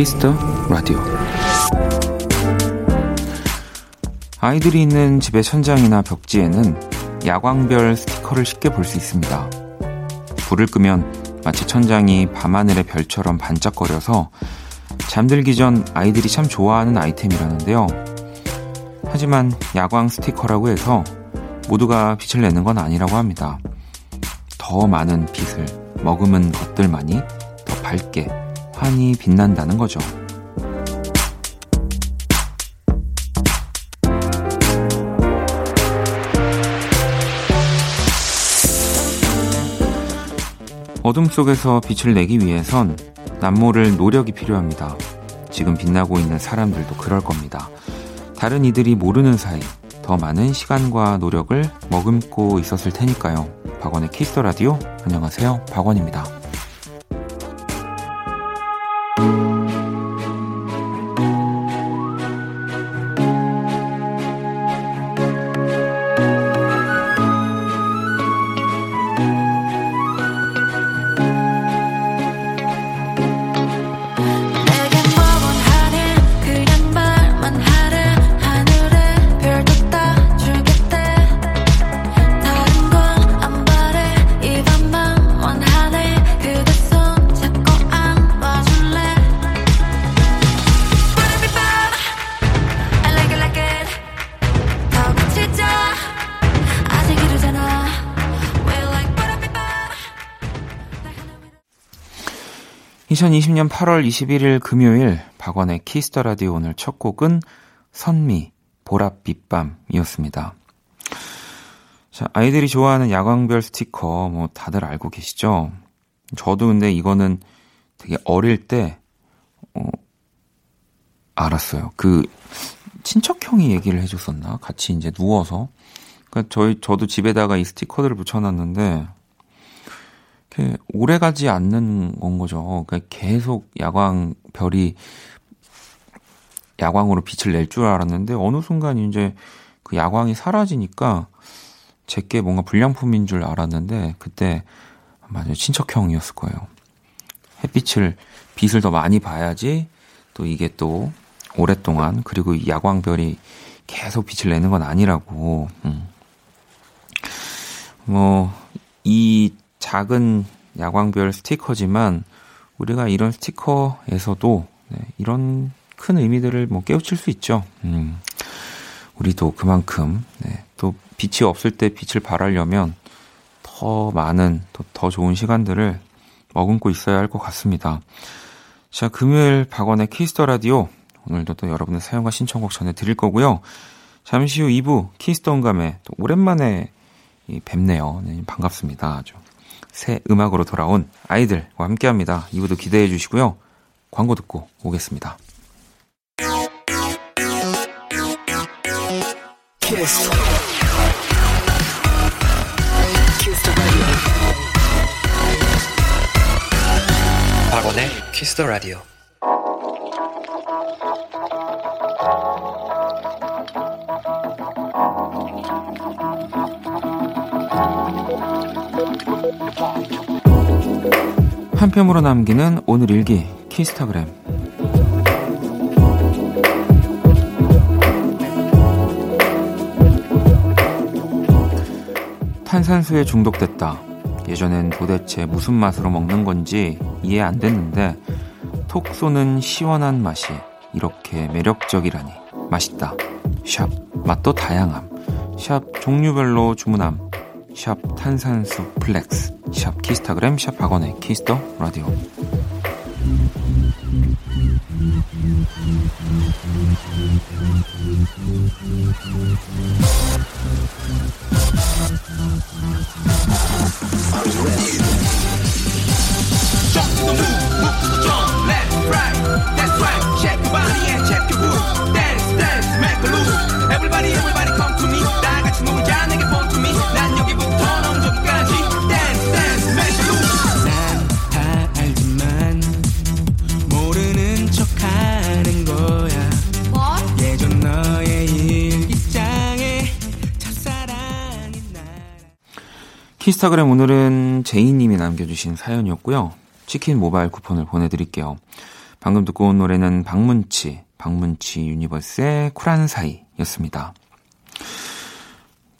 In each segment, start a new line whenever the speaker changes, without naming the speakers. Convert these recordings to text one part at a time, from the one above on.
키스 더 라디오 아이들이 있는 집의 천장이나 벽지에는 야광별 스티커를 쉽게 볼 수 있습니다. 불을 끄면 마치 천장이 밤하늘의 별처럼 반짝거려서 잠들기 전 아이들이 참 좋아하는 아이템이라는데요. 하지만 야광 스티커라고 해서 모두가 빛을 내는 건 아니라고 합니다. 더 많은 빛을 머금은 것들만이 더 밝게 환히 빛난다는 거죠. 어둠 속에서 빛을 내기 위해선 남모를 노력이 필요합니다. 지금 빛나고 있는 사람들도 그럴 겁니다. 다른 이들이 모르는 사이 더 많은 시간과 노력을 머금고 있었을 테니까요. 박원의 키스 터 라디오 안녕하세요. 박원입니다. 2020년 8월 21일 금요일 박원의 키스 더 라디오 오늘 첫 곡은 선미 보랏빛 밤이었습니다. 자, 아이들이 좋아하는 야광별 스티커 뭐 다들 알고 계시죠? 저도 근데 이거는 되게 어릴 때 어, 알았어요. 그 친척 형이 얘기를 해줬었나? 같이 이제 누워서. 그러니까 저희 저도 집에다가 이 스티커들을 붙여놨는데 이렇게 오래 가지 않는 건 거죠. 그러니까 계속 야광 별이 야광으로 빛을 낼 줄 알았는데 어느 순간 이제 그 야광이 사라지니까 제게 뭔가 불량품인 줄 알았는데 그때 맞아요 친척형이었을 거예요. 햇빛을 빛을 더 많이 봐야지 또 이게 또 오랫동안 그리고 야광별이 계속 빛을 내는 건 아니라고. 음. 뭐이 작은 야광별 스티커지만 우리가 이런 스티커에서도 네, 이런 큰 의미들을 뭐 깨우칠 수 있죠. 음, 우리도 그만큼 네, 또 빛이 없을 때 빛을 발하려면 더 많은 또 더 좋은 시간들을 머금고 있어야 할 것 같습니다. 자, 금요일 박원의 키스 더 라디오 오늘도 또 여러분의 사연과 신청곡 전해드릴 거고요. 잠시 후 2부 키스 더 온감에 또 오랜만에 뵙네요. 네, 반갑습니다. 아주. 새 음악으로 돌아온 아이들과 함께 합니다. 이부도 기대해 주시고요. 광고 듣고 오겠습니다. 키스 더 라디오. 한 뼘으로 남기는 오늘 일기 키스타그램 탄산수에 중독됐다. 예전엔 도대체 무슨 맛으로 먹는 건지 이해 안 됐는데 톡 쏘는 시원한 맛이 이렇게 매력적이라니 맛있다. 샵 맛도 다양함. 샵 종류별로 주문함. 샵 탄산수 플렉스 샵 키스타그램 샵 박원의 키스터 라디오 Everybody, everybody 키스타그램 오늘은 제이님이 남겨주신 사연이었고요. 치킨 모바일 쿠폰을 보내드릴게요. 방금 듣고 온 노래는 박문치, 박문치 유니버스의 쿨한 사이였습니다.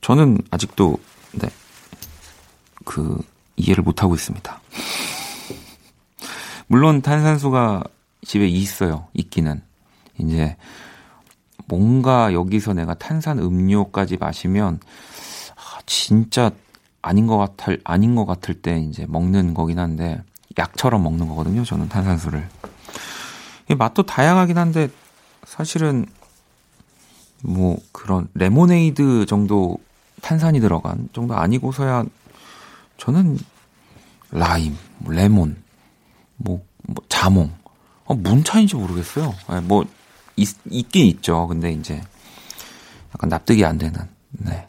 저는 아직도, 네, 그, 이해를 못하고 있습니다. 물론 탄산수가 집에 있어요. 있기는. 이제, 뭔가 여기서 내가 탄산 음료까지 마시면, 아, 진짜 아닌 것 같을, 아닌 것 같을 때 이제 먹는 거긴 한데, 약처럼 먹는 거거든요. 저는 탄산수를. 맛도 다양하긴 한데, 사실은, 뭐, 그런 레모네이드 정도 탄산이 들어간 정도 아니고서야 저는 라임, 뭐 레몬, 뭐, 뭐 자몽, 어, 뭔 차인지 모르겠어요. 네, 뭐 있, 있긴 있죠. 근데 이제 약간 납득이 안 되는. 네.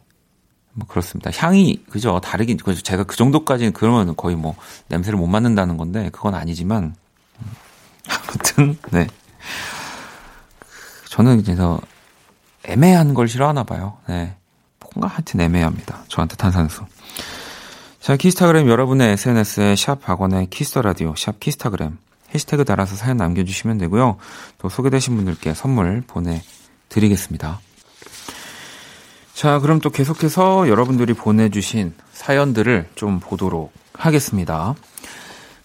뭐 그렇습니다. 향이 그죠 다르긴 제가 그 정도까지는 그러면 거의 뭐 냄새를 못 맡는다는 건데 그건 아니지만 음, 아무튼 네 저는 그래서 애매한 걸 싫어하나 봐요. 네 뭔가 하여튼 애매합니다. 저한테 탄산수. 자 키스타그램 여러분의 SNS에 샵 박원의 Kiss the Radio 샵 키스타그램 해시태그 달아서 사연 남겨주시면 되고요. 또 소개되신 분들께 선물 보내드리겠습니다. 자, 그럼 또 계속해서 여러분들이 보내주신 사연들을 좀 보도록 하겠습니다.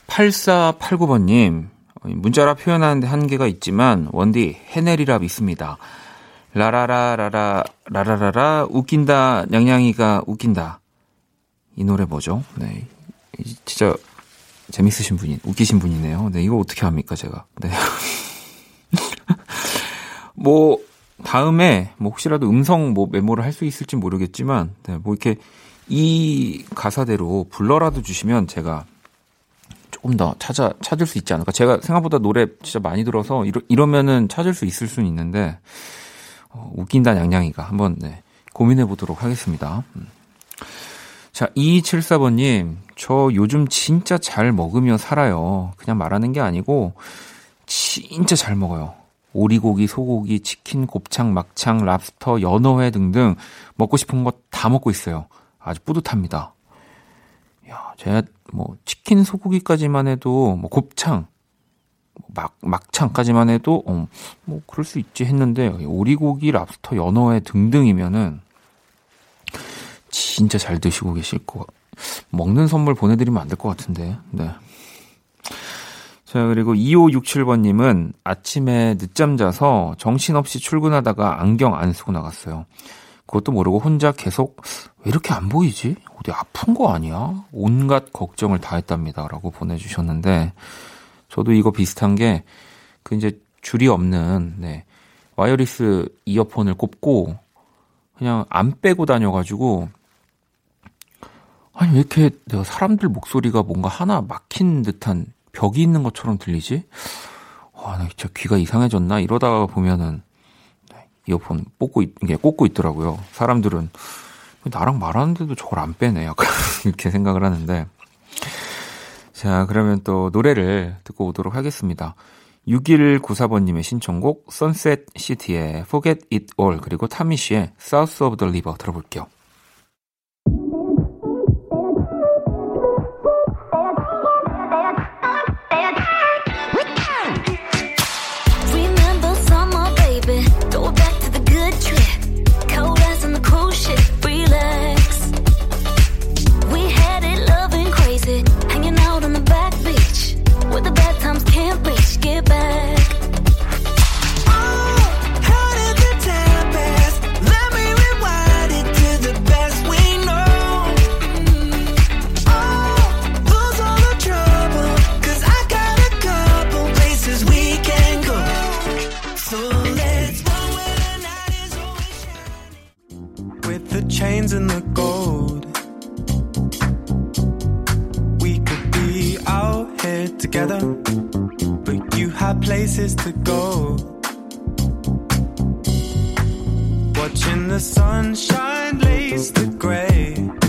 8489번님, 문자라 표현하는데 한계가 있지만, 원디, 해내리라 믿습니다. 라라라라라, 라라라라, 웃긴다, 냥냥이가 웃긴다. 이 노래 뭐죠? 네. 진짜 재밌으신 분이, 웃기신 분이네요. 네, 이거 어떻게 합니까, 제가. 네. 뭐, 다음에, 뭐, 혹시라도 음성 뭐 메모를 할 수 있을지 모르겠지만, 네, 뭐, 이렇게 이 가사대로 불러라도 주시면 제가 조금 더 찾아, 찾을 수 있지 않을까. 제가 생각보다 노래 진짜 많이 들어서 이러, 이러면은 찾을 수 있을 수는 있는데, 어, 웃긴다 냥냥이가 한번, 네, 고민해 보도록 하겠습니다. 음. 자, 2274번님, 저 요즘 진짜 잘 먹으며 살아요. 그냥 말하는 게 아니고, 진짜 잘 먹어요. 오리고기, 소고기, 치킨, 곱창, 막창, 랍스터, 연어회 등등 먹고 싶은 것 다 먹고 있어요. 아주 뿌듯합니다. 야, 제가 뭐 치킨, 소고기까지만 해도 뭐 곱창, 뭐막 막창까지만 해도 어, 뭐 그럴 수 있지 했는데 오리고기, 랍스터, 연어회 등등이면은 진짜 잘 드시고 계실 거. 먹는 선물 보내드리면 안 될 것 같은데. 네. 자, 그리고 2567번님은 아침에 늦잠 자서 정신없이 출근하다가 안경 안 쓰고 나갔어요. 그것도 모르고 혼자 계속 왜 이렇게 안 보이지? 어디 아픈 거 아니야? 온갖 걱정을 다 했답니다. 라고 보내주셨는데, 저도 이거 비슷한 게, 그 이제 줄이 없는, 네, 와이어리스 이어폰을 꼽고, 그냥 안 빼고 다녀가지고, 아니, 왜 이렇게 내가 사람들 목소리가 뭔가 하나 막힌 듯한 벽이 있는 것처럼 들리지? 와, 나 진짜 귀가 이상해졌나? 이러다가 보면은, 네, 이어폰 뽑고, 이게 꽂고 있더라고요. 사람들은, 나랑 말하는데도 저걸 안 빼네. 약간, 이렇게 생각을 하는데. 자, 그러면 또 노래를 듣고 오도록 하겠습니다. 6194번님의 신청곡, 선셋 시티의 Forget It All, 그리고 타미 씨의 South of the River 들어볼게요. diamonds and the gold. We could be
out here together, but you have places to go. Watching the sunshine lace the gray.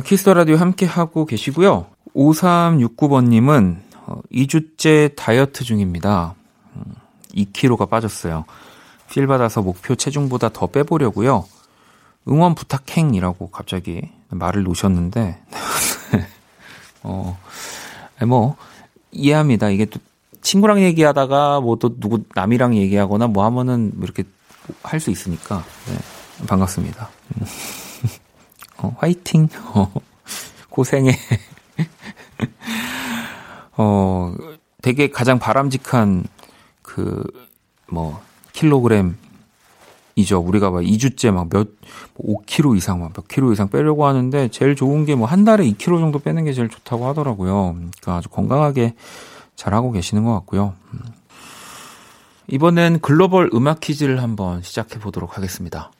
자, Kiss the Radio 함께 하고 계시고요. 5369번님은 어, 2주째 다이어트 중입니다. 2kg가 음, 빠졌어요. 필 받아서 목표 체중보다 더 빼보려고요. 응원 부탁해이라고 갑자기 말을 놓으셨는데, 어, 뭐, 이해합니다. 이게 또 친구랑 얘기하다가 뭐 또 누구 남이랑 얘기하거나 뭐 하면은 이렇게 할 수 있으니까, 네, 반갑습니다. 어, 화이팅! 어, 고생해. 어, 되게 가장 바람직한 그, 뭐, 킬로그램 이죠. 우리가 막 2주째 막 몇, 5kg 뭐 이상, 막몇 kg 이상 빼려고 하는데 제일 좋은 게 뭐 한 달에 2kg 정도 빼는 게 제일 좋다고 하더라고요. 그러니까 아주 건강하게 잘 하고 계시는 것 같고요. 음. 이번엔 글로벌 음악 퀴즈를 한번 시작해 보도록 하겠습니다.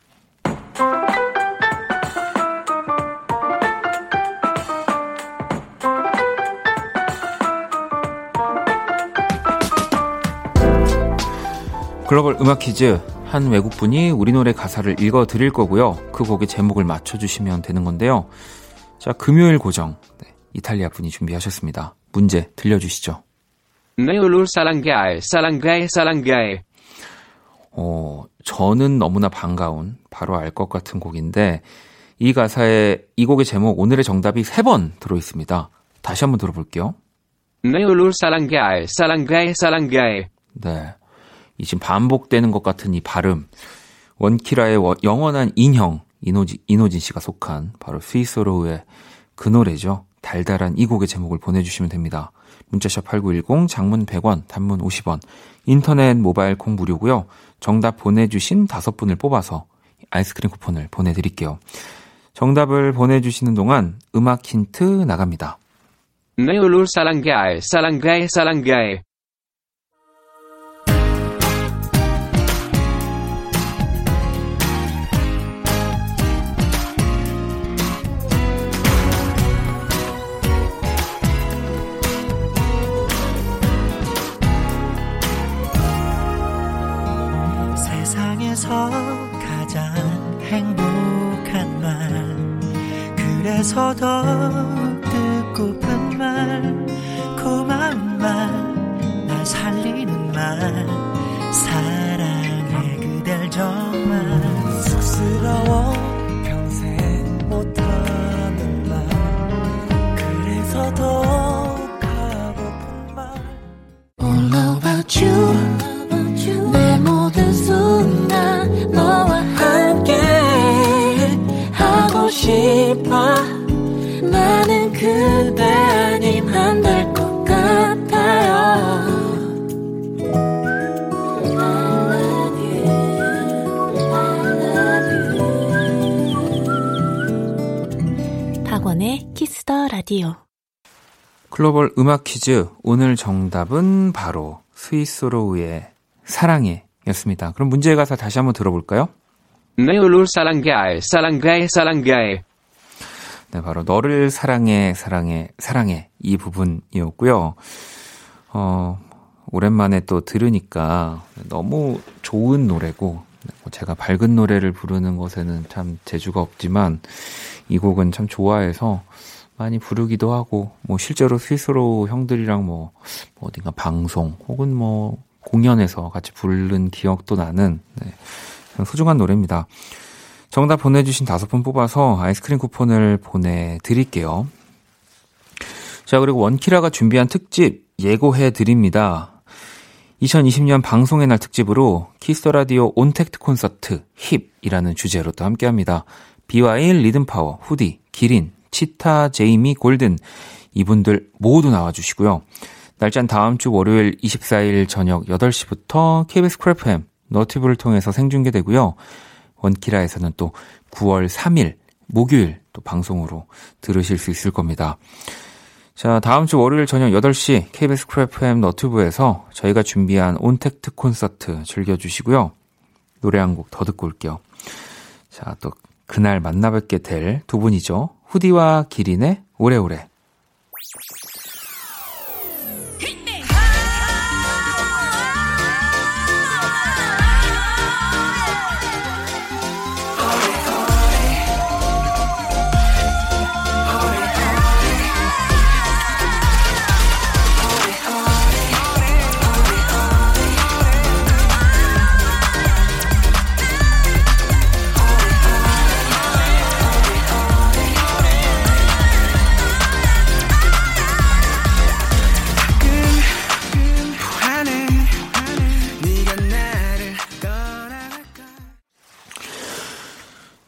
글로벌 음악 퀴즈 한 외국분이 우리 노래 가사를 읽어 드릴 거고요. 그 곡의 제목을 맞춰 주시면 되는 건데요. 자, 금요일 고정. 네, 이탈리아 분이 준비하셨습니다. 문제 들려 주시죠.
네올룰 사랑가에 사랑가에 사랑가에
어, 저는 너무나 반가운 바로 알 것 같은 곡인데 이 가사에 이 곡의 제목 오늘의 정답이 세번 들어 있습니다. 다시 한번 들어볼게요.
네올룰 사랑가에 사랑가에 사랑가에
네. 이 지금 반복되는 것 같은 이 발음. 원키라의 영원한 인형, 이노지, 이노진 씨가 속한 바로 스위스로우의 그 노래죠. 달달한 이 곡의 제목을 보내주시면 됩니다. 문자샵 8910, 장문 100원, 단문 50원, 인터넷 모바일 콩 무료고요. 정답 보내주신 다섯 분을 뽑아서 아이스크림 쿠폰을 보내드릴게요. 정답을 보내주시는 동안 음악 힌트 나갑니다.
네올룰 사랑가에 사랑가에 사랑가에
그래서 더 듣고픈 말. 고마운 말 날 살리는 말. 사랑해 그댈 정말. 쑥스러워 평생 못하는 말. 그래서 더 가고픈 말. All about you 라디오
글로벌 음악 퀴즈 오늘 정답은 바로 스위스로우의 사랑해 였습니다. 그럼 문제의 가사 다시 한번 들어볼까요?
네올룰 사랑가에 사랑가에 사랑가에
네, 바로 너를 사랑해, 사랑해, 사랑해 이 부분이었고요. 어, 오랜만에 또 들으니까 너무 좋은 노래고 뭐 제가 밝은 노래를 부르는 것에는 참 재주가 없지만 이 곡은 참 좋아해서 많이 부르기도 하고 뭐 실제로 Sweet Sorrow 형들이랑 뭐, 뭐 어딘가 방송 혹은 뭐 공연에서 같이 부른 기억도 나는 네, 소중한 노래입니다. 정답 보내주신 다섯 분 뽑아서 아이스크림 쿠폰을 보내드릴게요. 자, 그리고 원키라가 준비한 특집 예고해 드립니다. 2020년 방송의 날 특집으로 Kiss the Radio 온택트 콘서트 HIP이라는 주제로 또 함께 합니다. 비와이, 리듬 파워, 후디, 기린, 치타, 제이미, 골든 이분들 모두 나와주시고요. 날짜는 다음 주 월요일 24일 저녁 8시부터 KBS Cool FM 너튜브를 통해서 생중계되고요. 원키라에서는 또 9월 3일 목요일 또 방송으로 들으실 수 있을 겁니다. 자, 다음 주 월요일 저녁 8시 KBS Cool FM 너튜브에서 저희가 준비한 온택트 콘서트 즐겨주시고요. 노래 한 곡 더 듣고 올게요. 자, 또 그날 만나 뵙게 될 두 분이죠. 후디와 기린의 오래오래.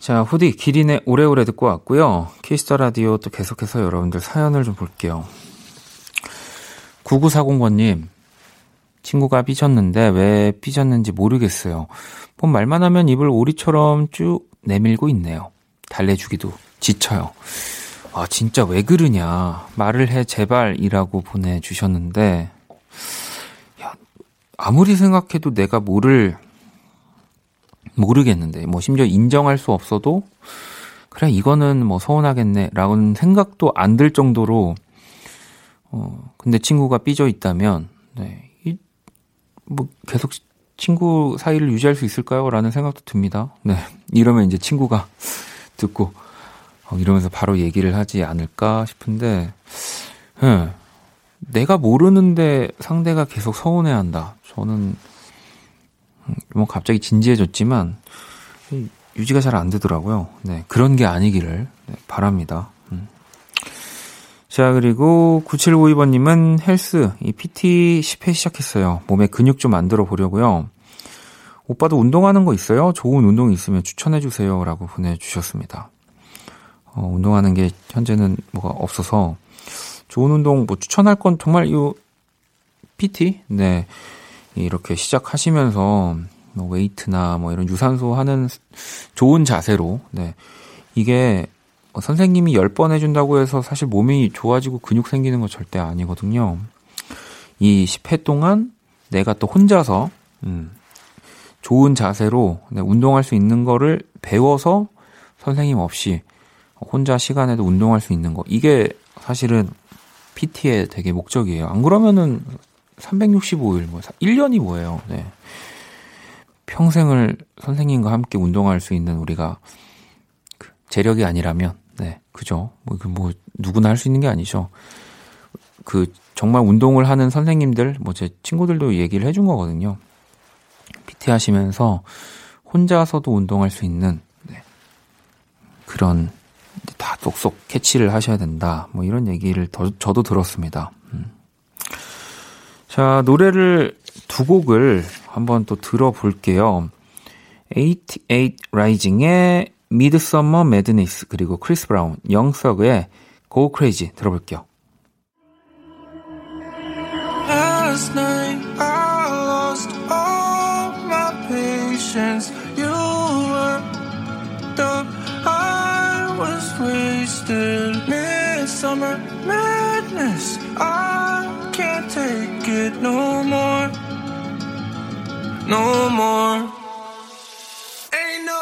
자, 후디 기린의 오래오래 듣고 왔고요. Kiss the Radio 또 계속해서 여러분들 사연을 좀 볼게요. 9940번님, 친구가 삐졌는데 왜 삐졌는지 모르겠어요. 뭔 말만 하면 입을 오리처럼 쭉 내밀고 있네요. 달래주기도 지쳐요. 아, 진짜 왜 그러냐. 말을 해, 제발이라고 보내주셨는데, 야, 아무리 생각해도 내가 뭐를 모르겠는데 뭐 심지어 인정할 수 없어도 그래 이거는 뭐 서운하겠네 라는 생각도 안 들 정도로 어 근데 친구가 삐져 있다면 네뭐 계속 친구 사이를 유지할 수 있을까요? 라는 생각도 듭니다. 네 이러면 이제 친구가 듣고 어, 이러면서 바로 얘기를 하지 않을까 싶은데 네, 내가 모르는데 상대가 계속 서운해한다. 저는 뭐 갑자기 진지해졌지만 유지가 잘 안 되더라고요. 네, 그런 게 아니기를 네, 바랍니다. 음. 자, 그리고 9752번님은 헬스, 이 PT 10회 시작했어요. 몸에 근육 좀 만들어 보려고요. 오빠도 운동하는 거 있어요? 좋은 운동이 있으면 추천해주세요. 라고 보내주셨습니다. 어, 운동하는 게 현재는 뭐가 없어서 좋은 운동 뭐 추천할 건 정말 이 PT? 네. 이렇게 시작하시면서 뭐 웨이트나 뭐 이런 유산소 하는 좋은 자세로 네. 이게 선생님이 10번 해준다고 해서 사실 몸이 좋아지고 근육 생기는 거 절대 아니거든요. 이 10회 동안 내가 또 혼자서 음, 좋은 자세로 네, 운동할 수 있는 거를 배워서 선생님 없이 혼자 시간에도 운동할 수 있는 거 이게 사실은 PT의 되게 목적이에요. 안 그러면은 365일, 뭐, 1년이 뭐예요, 네. 평생을 선생님과 함께 운동할 수 있는 우리가 그 재력이 아니라면, 네, 그죠. 뭐, 그 뭐, 누구나 할 수 있는 게 아니죠. 그, 정말 운동을 하는 선생님들, 뭐, 제 친구들도 얘기를 해준 거거든요. PT 하시면서 혼자서도 운동할 수 있는, 네, 그런, 다 쏙쏙 캐치를 하셔야 된다. 뭐, 이런 얘기를 더, 저도 들었습니다. 음. 자, 노래를 두 곡을 한번 또 들어볼게요. 88 Rising의 Midsummer Madness 그리고 크리스 브라운, Young Thug의 Go Crazy 들어볼게요. Last night I lost all my patience. You were the I was wasted. Midsummer madness. I can't take it no more. No more. Ain't no.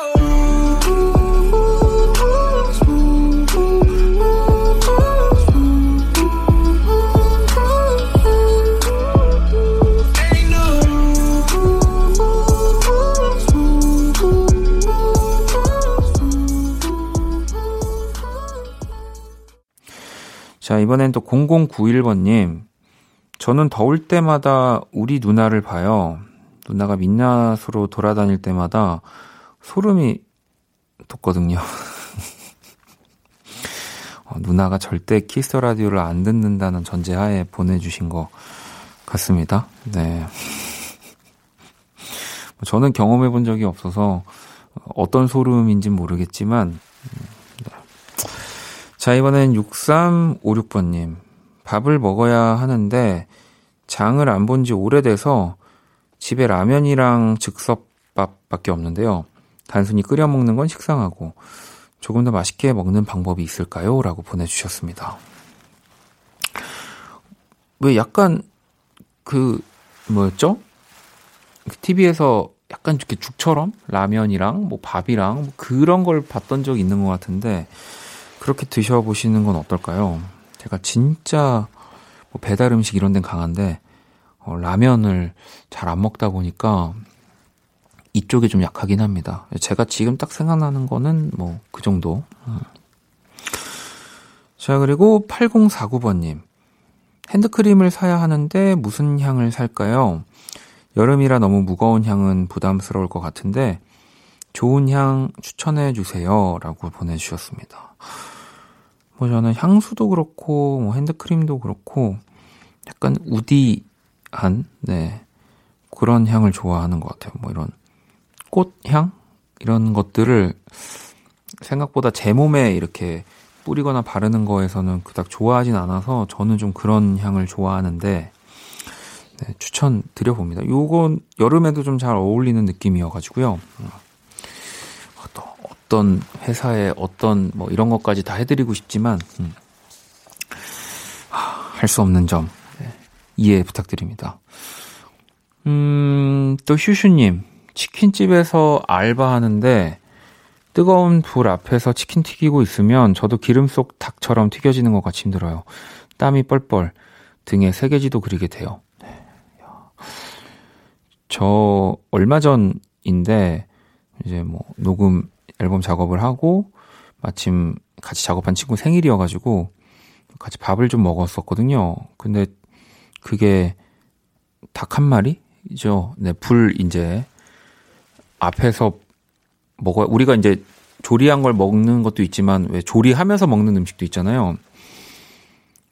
자, 이번엔 또 0091번님. 저는 더울 때마다 우리 누나를 봐요. 누나가 민낯으로 돌아다닐 때마다 소름이 돋거든요. 어, 누나가 절대 키스 라디오를 안 듣는다는 전제하에 보내주신 것 같습니다. 네. 저는 경험해 본 적이 없어서 어떤 소름인지 모르겠지만, 네. 자, 이번엔 6356번님. 밥을 먹어야 하는데 장을 안 본 지 오래돼서 집에 라면이랑 즉석밥밖에 없는데요. 단순히 끓여 먹는 건 식상하고 조금 더 맛있게 먹는 방법이 있을까요? 라고 보내주셨습니다. 왜 약간 그 뭐였죠? TV에서 약간 이렇게 죽처럼 라면이랑 뭐 밥이랑 뭐 그런 걸 봤던 적이 있는 것 같은데 그렇게 드셔보시는 건 어떨까요? 제가 진짜 뭐 배달 음식 이런 데는 강한데 어, 라면을 잘 안 먹다 보니까 이쪽에 좀 약하긴 합니다. 제가 지금 딱 생각나는 거는 뭐 그 정도. 음. 자 그리고 8049번님 핸드크림을 사야 하는데 무슨 향을 살까요? 여름이라 너무 무거운 향은 부담스러울 것 같은데 좋은 향 추천해 주세요. 라고 보내주셨습니다. 뭐 저는 향수도 그렇고 뭐 핸드크림도 그렇고 약간 우디한 네 그런 향을 좋아하는 것 같아요. 뭐 이런 꽃향 이런 것들을 생각보다 제 몸에 이렇게 뿌리거나 바르는 거에서는 그닥 좋아하진 않아서 저는 좀 그런 향을 좋아하는데 네, 추천 드려봅니다. 요건 여름에도 좀 잘 어울리는 느낌이어가지고요. 어떤, 회사에 어떤 뭐 이런 것까지 다 해드리고 싶지만 음, 할수 없는 점 네, 이해 부탁드립니다. 음, 또 휴슈님 치킨집에서 알바하는데 뜨거운 불 앞에서 치킨 튀기고 있으면 저도 기름 속 닭처럼 튀겨지는 것 같이 힘들어요. 땀이 뻘뻘 등에 세계지도 그리게 돼요. 네. 저 얼마 전인데 이제 뭐 녹음 앨범 작업을 하고 마침 같이 작업한 친구 생일이어가지고 같이 밥을 좀 먹었었거든요. 근데 그게 닭 한 마리죠. 네, 불 이제 앞에서 먹어 우리가 이제 조리한 걸 먹는 것도 있지만 왜 조리하면서 먹는 음식도 있잖아요.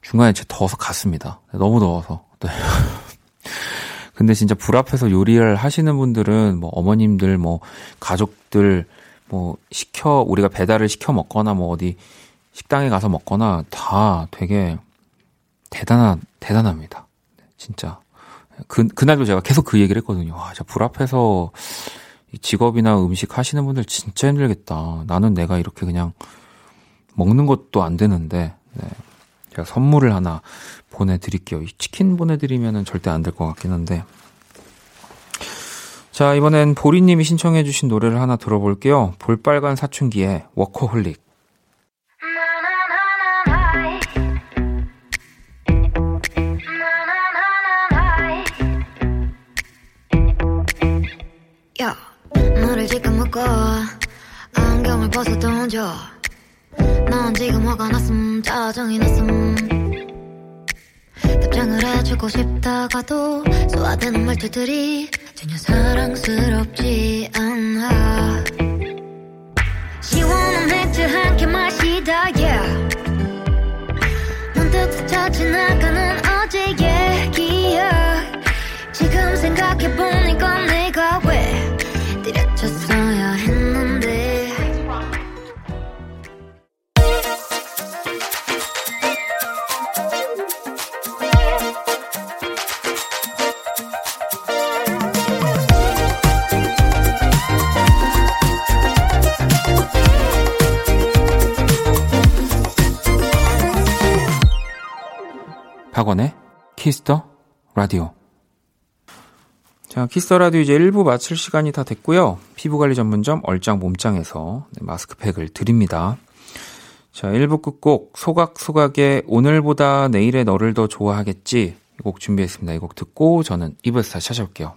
중간에 제 더워서 갔습니다. 너무 더워서. 네. 근데 진짜 불 앞에서 요리를 하시는 분들은 뭐 어머님들 뭐 가족들 뭐 시켜 우리가 배달을 시켜 먹거나 뭐 어디 식당에 가서 먹거나 다 되게 대단한 대단합니다. 진짜 그 그날도 제가 계속 그 얘기를 했거든요. 와, 저불 앞에서 직업이나 음식 하시는 분들 진짜 힘들겠다. 나는 내가 이렇게 그냥 먹는 것도 안 되는데, 네. 제가 선물을 하나 보내드릴게요. 치킨 보내드리면은 절대 안 될 것 같긴 한데. 자, 이번엔 보리님이 신청해주신 노래를 하나 들어볼게요. 볼빨간 사춘기의 워커홀릭.
안경을 벗어 던져 넌 지금 화가 났음 짜증이 났음 답장을 해주고 싶다가도 소화되는 말투들이 전혀 사랑스럽지 않아. 시원한 맥주 한 캔 마시다 yeah. 문득 스쳐 지나가는 어제 얘기야 지금 생각해보니까
박원의 Kiss the Radio. 자, Kiss the Radio 이제 1부 마칠 시간이 다 됐고요. 피부관리 전문점 얼짱 몸짱에서 네, 마스크팩을 드립니다. 자, 1부 끝곡 소각소각의 오늘보다 내일의 너를 더 좋아하겠지 이 곡 준비했습니다. 이 곡 듣고 저는 2부에서 다시 찾아올게요.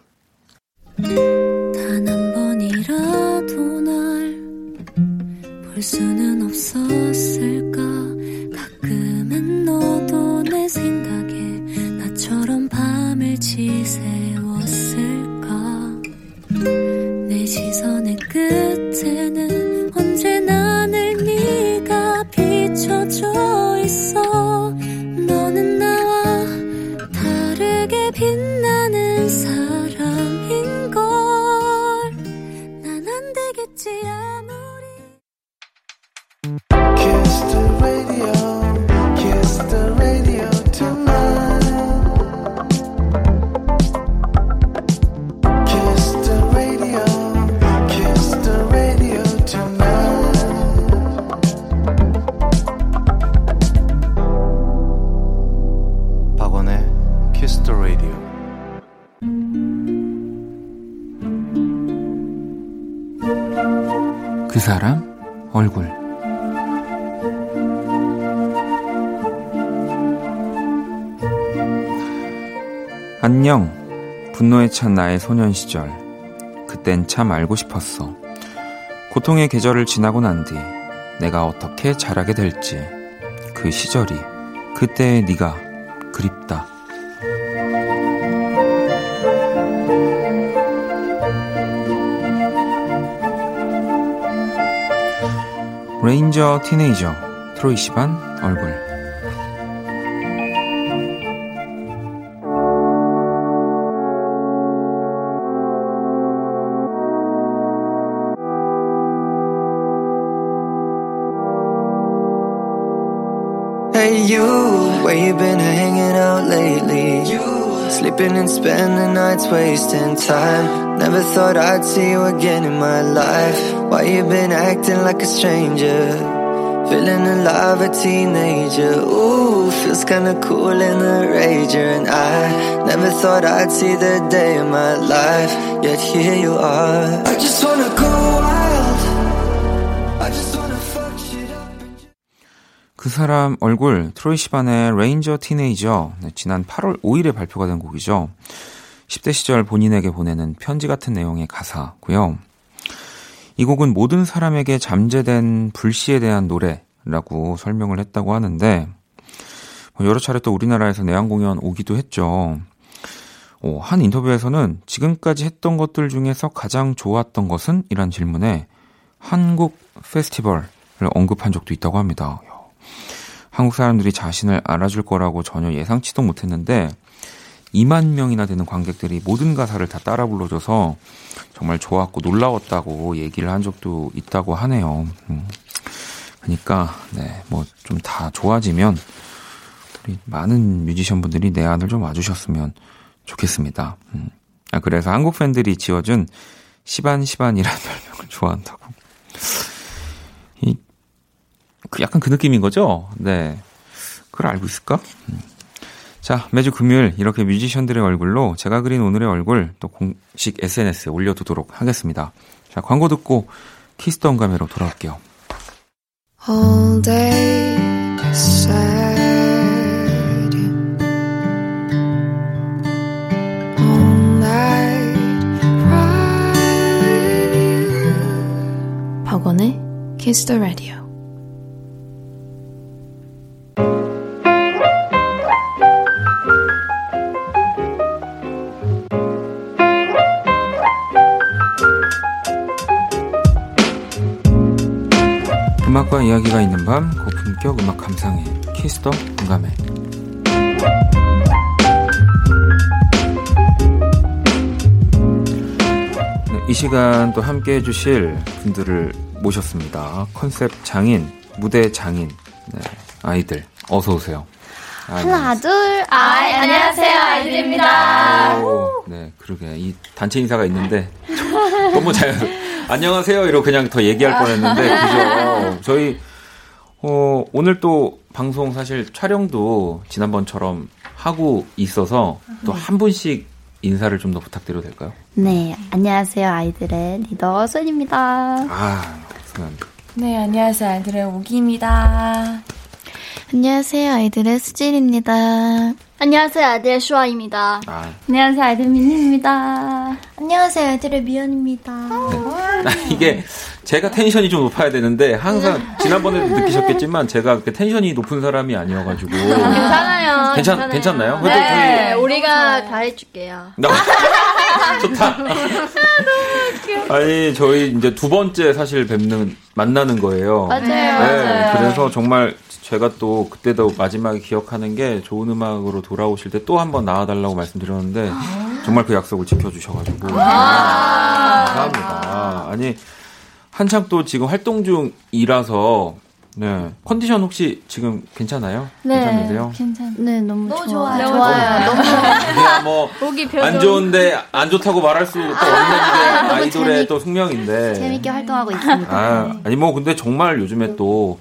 단 한 번이라도 날 볼 수는 없었을 지새웠을까? 내 시선의 끝에는 언제나 늘 네가 비춰져 있어
분노에 찬 나의 소년 시절. 그땐 참 알고 싶었어. 고통의 계절을 지나고 난 뒤 내가 어떻게 자라게 될지. 그 시절이 그때의 네가 그립다. Rager teenager 트로이 시반 얼굴
Sleeping and spending nights wasting time. Never thought I'd see you again in my life. Why you been acting like a stranger? Feeling alive, a teenager. Ooh, feels kinda cool in a rager. And I never thought I'd see the day of my life. Yet here you are. I just wanna go
사람 얼굴 트로이 시반의 레인저 티네이저 네, 지난 8월 5일에 발표가 된 곡이죠. 10대 시절 본인에게 보내는 편지 같은 내용의 가사고요. 이 곡은 모든 사람에게 잠재된 불씨에 대한 노래라고 설명을 했다고 하는데 뭐 여러 차례 또 우리나라에서 내한 공연 오기도 했죠. 어, 한 인터뷰에서는 지금까지 했던 것들 중에서 가장 좋았던 것은? 이란 질문에 한국 페스티벌을 언급한 적도 있다고 합니다. 야, 한국 사람들이 자신을 알아줄 거라고 전혀 예상치도 못했는데 2만 명이나 되는 관객들이 모든 가사를 다 따라 불러줘서 정말 좋았고 놀라웠다고 얘기를 한 적도 있다고 하네요. 음. 그러니까 네, 뭐 좀 다 좋아지면 우리 많은 뮤지션 분들이 내 안을 좀 와주셨으면 좋겠습니다. 음. 아, 그래서 한국 팬들이 지어준 시반시반이라는 별명을 좋아한다고. 이, 그 약간 그 느낌인 거죠? 네. 그걸 알고 있을까? 음. 자, 매주 금요일 이렇게 뮤지션들의 얼굴로 제가 그린 오늘의 얼굴 또 공식 SNS에 올려두도록 하겠습니다. 자, 광고 듣고 키스타그램으로 돌아올게요.
All day sad. All night. 박원의 Kiss the Radio.
음악과 이야기가 있는 밤 고품격 음악 감상회 키스터 공감회 네, 이 시간 또 함께 해주실 분들을 모셨습니다 컨셉 장인 무대 장인 네, 아이들 어서 오세요 아,
하나, 둘, 아이, 안녕하세요, 아이들입니다.
오, 네, 그러게. 이 단체 인사가 있는데, 너무 잘, 안녕하세요, 이러고 그냥 더 얘기할 뻔 했는데, 그죠? 저희, 어, 오늘 또 방송 사실 촬영도 지난번처럼 하고 있어서 또 한 분씩 인사를 좀 더 부탁드려도 될까요?
네, 안녕하세요, 아이들의 리더 소연입니다.
아, 수면.
네, 안녕하세요. 아이들의 오기입니다.
안녕하세요, 아이들의 수진입니다.
안녕하세요, 아들 슈아입니다.
아,
안녕하세요, 아이들 민니입니다.
안녕하세요, 아들의 미연입니다.
아, 이게 제가 텐션이 좀 높아야 되는데 항상 지난번에도 느끼셨겠지만 제가 그렇게 텐션이 높은 사람이 아니어가지고
괜찮아요.
괜찮 괜찮나요?
네, 우리가 다 해줄게요.
나 좋다. 아니 저희 이제 두 번째 사실 뵙는 만나는 거예요.
맞아요.
네, 그래서 정말 제가 또 그때도 마지막에 기억하는 게 좋은 음악으로 돌아오실 때 또 한번 나와달라고 말씀드렸는데 정말 그 약속을 지켜주셔가지고 감사합니다. 아니 한참 또 지금 활동 중이라서 네 컨디션 혹시 지금 괜찮아요? 괜찮으세요?
괜찮. 네, 너무,
너무
좋아요.
좋아요. 좋아요. 너무
그냥 뭐
보기
안 좋은데 안 좋다고 말할 수 또 없는 게 아이돌의
재미-
또 숙명인데.
재밌게 활동하고 있습니다.
아, 아니 뭐 근데 정말 요즘에 또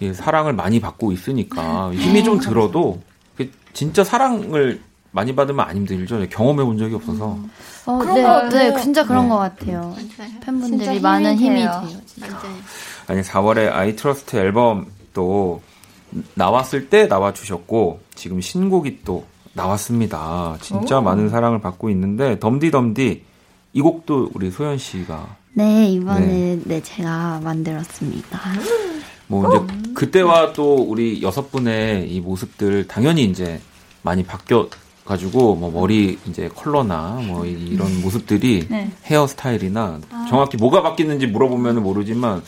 이 사랑을 많이 받고 있으니까 힘이 좀 들어도 그 진짜 사랑을 많이 받으면 안 힘들죠. 경험해 본 적이 없어서.
어,
그런
네,
것 같아요.
네, 진짜 그런
네.
것 같아요. 팬분들이
힘이
많은 힘이
돼요.
진짜.
아니 4월에 I trust 앨범 또 나왔을 때 나와 주셨고 지금 신곡이 또 나왔습니다. 진짜 많은 사랑을 받고 있는데 덤디덤디 이 곡도 우리 소연 씨가
네, 이번에 네. 제가 만들었습니다.
뭐 이제 그때와 또 우리 여섯 분의 이 모습들 당연히 이제 많이 바뀌어 가지고 뭐 머리 이제 컬러나 뭐 이- 이런 모습들이
네.
헤어 스타일이나 정확히 뭐가 바뀌는지 물어보면 모르지만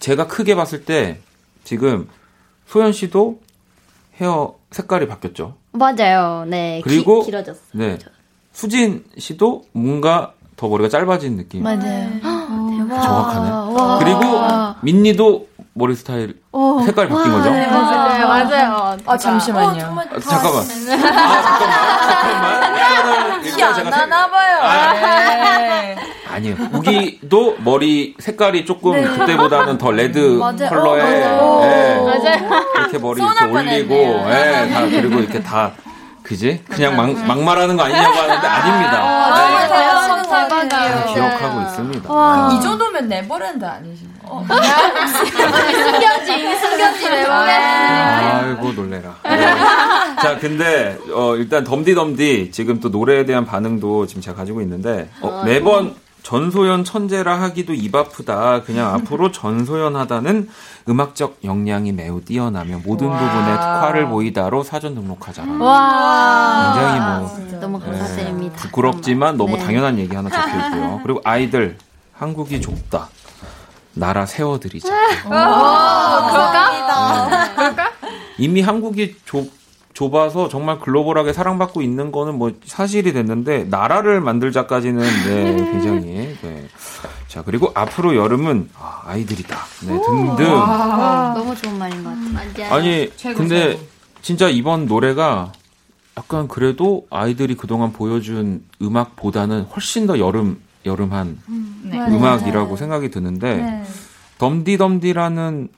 제가 크게 봤을 때 지금 소연 씨도 헤어 색깔이 바뀌었죠.
맞아요. 네.
그리고
기, 길어졌어요.
네. 수진 씨도 뭔가 더 머리가 짧아진 느낌.
맞아요.
정확하네.
와.
그리고 민니도 머리 스타일 색깔이 바뀐 거죠?
네, 맞아요. 맞아요.
아, 잠시만요.
아, 잠깐만. 아, 잠깐만. 잠깐만. 제가 색-
나나 봐요. 네.
아니에요. 우기도 머리 색깔이 조금 그때보다는 더 레드
맞아요.
컬러에
어, 맞아요.
예,
맞아요.
이렇게 머리 이렇게 올리고. 예, 다 그리고 이렇게 다 그지? 그냥 막, 막말하는 거 아니냐고 하는데 아닙니다.
정말
네.
대단한
것다
같아요.
기억하고 있습니다.
이 정도면 네버랜드 아니신가요? 어.
숨겨진, 숨겨진 앨범에.
아이고 놀래라. 네. 자, 근데 어, 일단 덤디덤디 지금 또 노래에 대한 반응도 지금 제가 가지고 있는데 어, 매번 전소연 천재라 하기도 입 아프다. 그냥 앞으로 전소연 하다는 음악적 역량이 매우 뛰어나며 모든
와.
부분에 특화를 보이다로 사전 등록하자.
와.
굉장히 뭐
너무 감사드립니다.
부끄럽지만 너무
네.
당연한 얘기 하나 적혀 있고요. 그리고 아이들 한국이 좁다. 나라 세워드리자.
그럴까?
이미 한국이 좁, 좁아서 정말 글로벌하게 사랑받고 있는 거는 뭐 사실이 됐는데 나라를 만들자까지는 네, 굉장히 네. 자 그리고 앞으로 여름은 아, 아이들이다 네, 등등
너무 좋은 말인 것 같아요.
아니
최고,
근데
최고.
진짜 이번 노래가 약간 그래도 아이들이 그동안 보여준 음악보다는 훨씬 더 여름 여름한
네.
음악이라고 생각이 드는데
네.
덤디덤디라는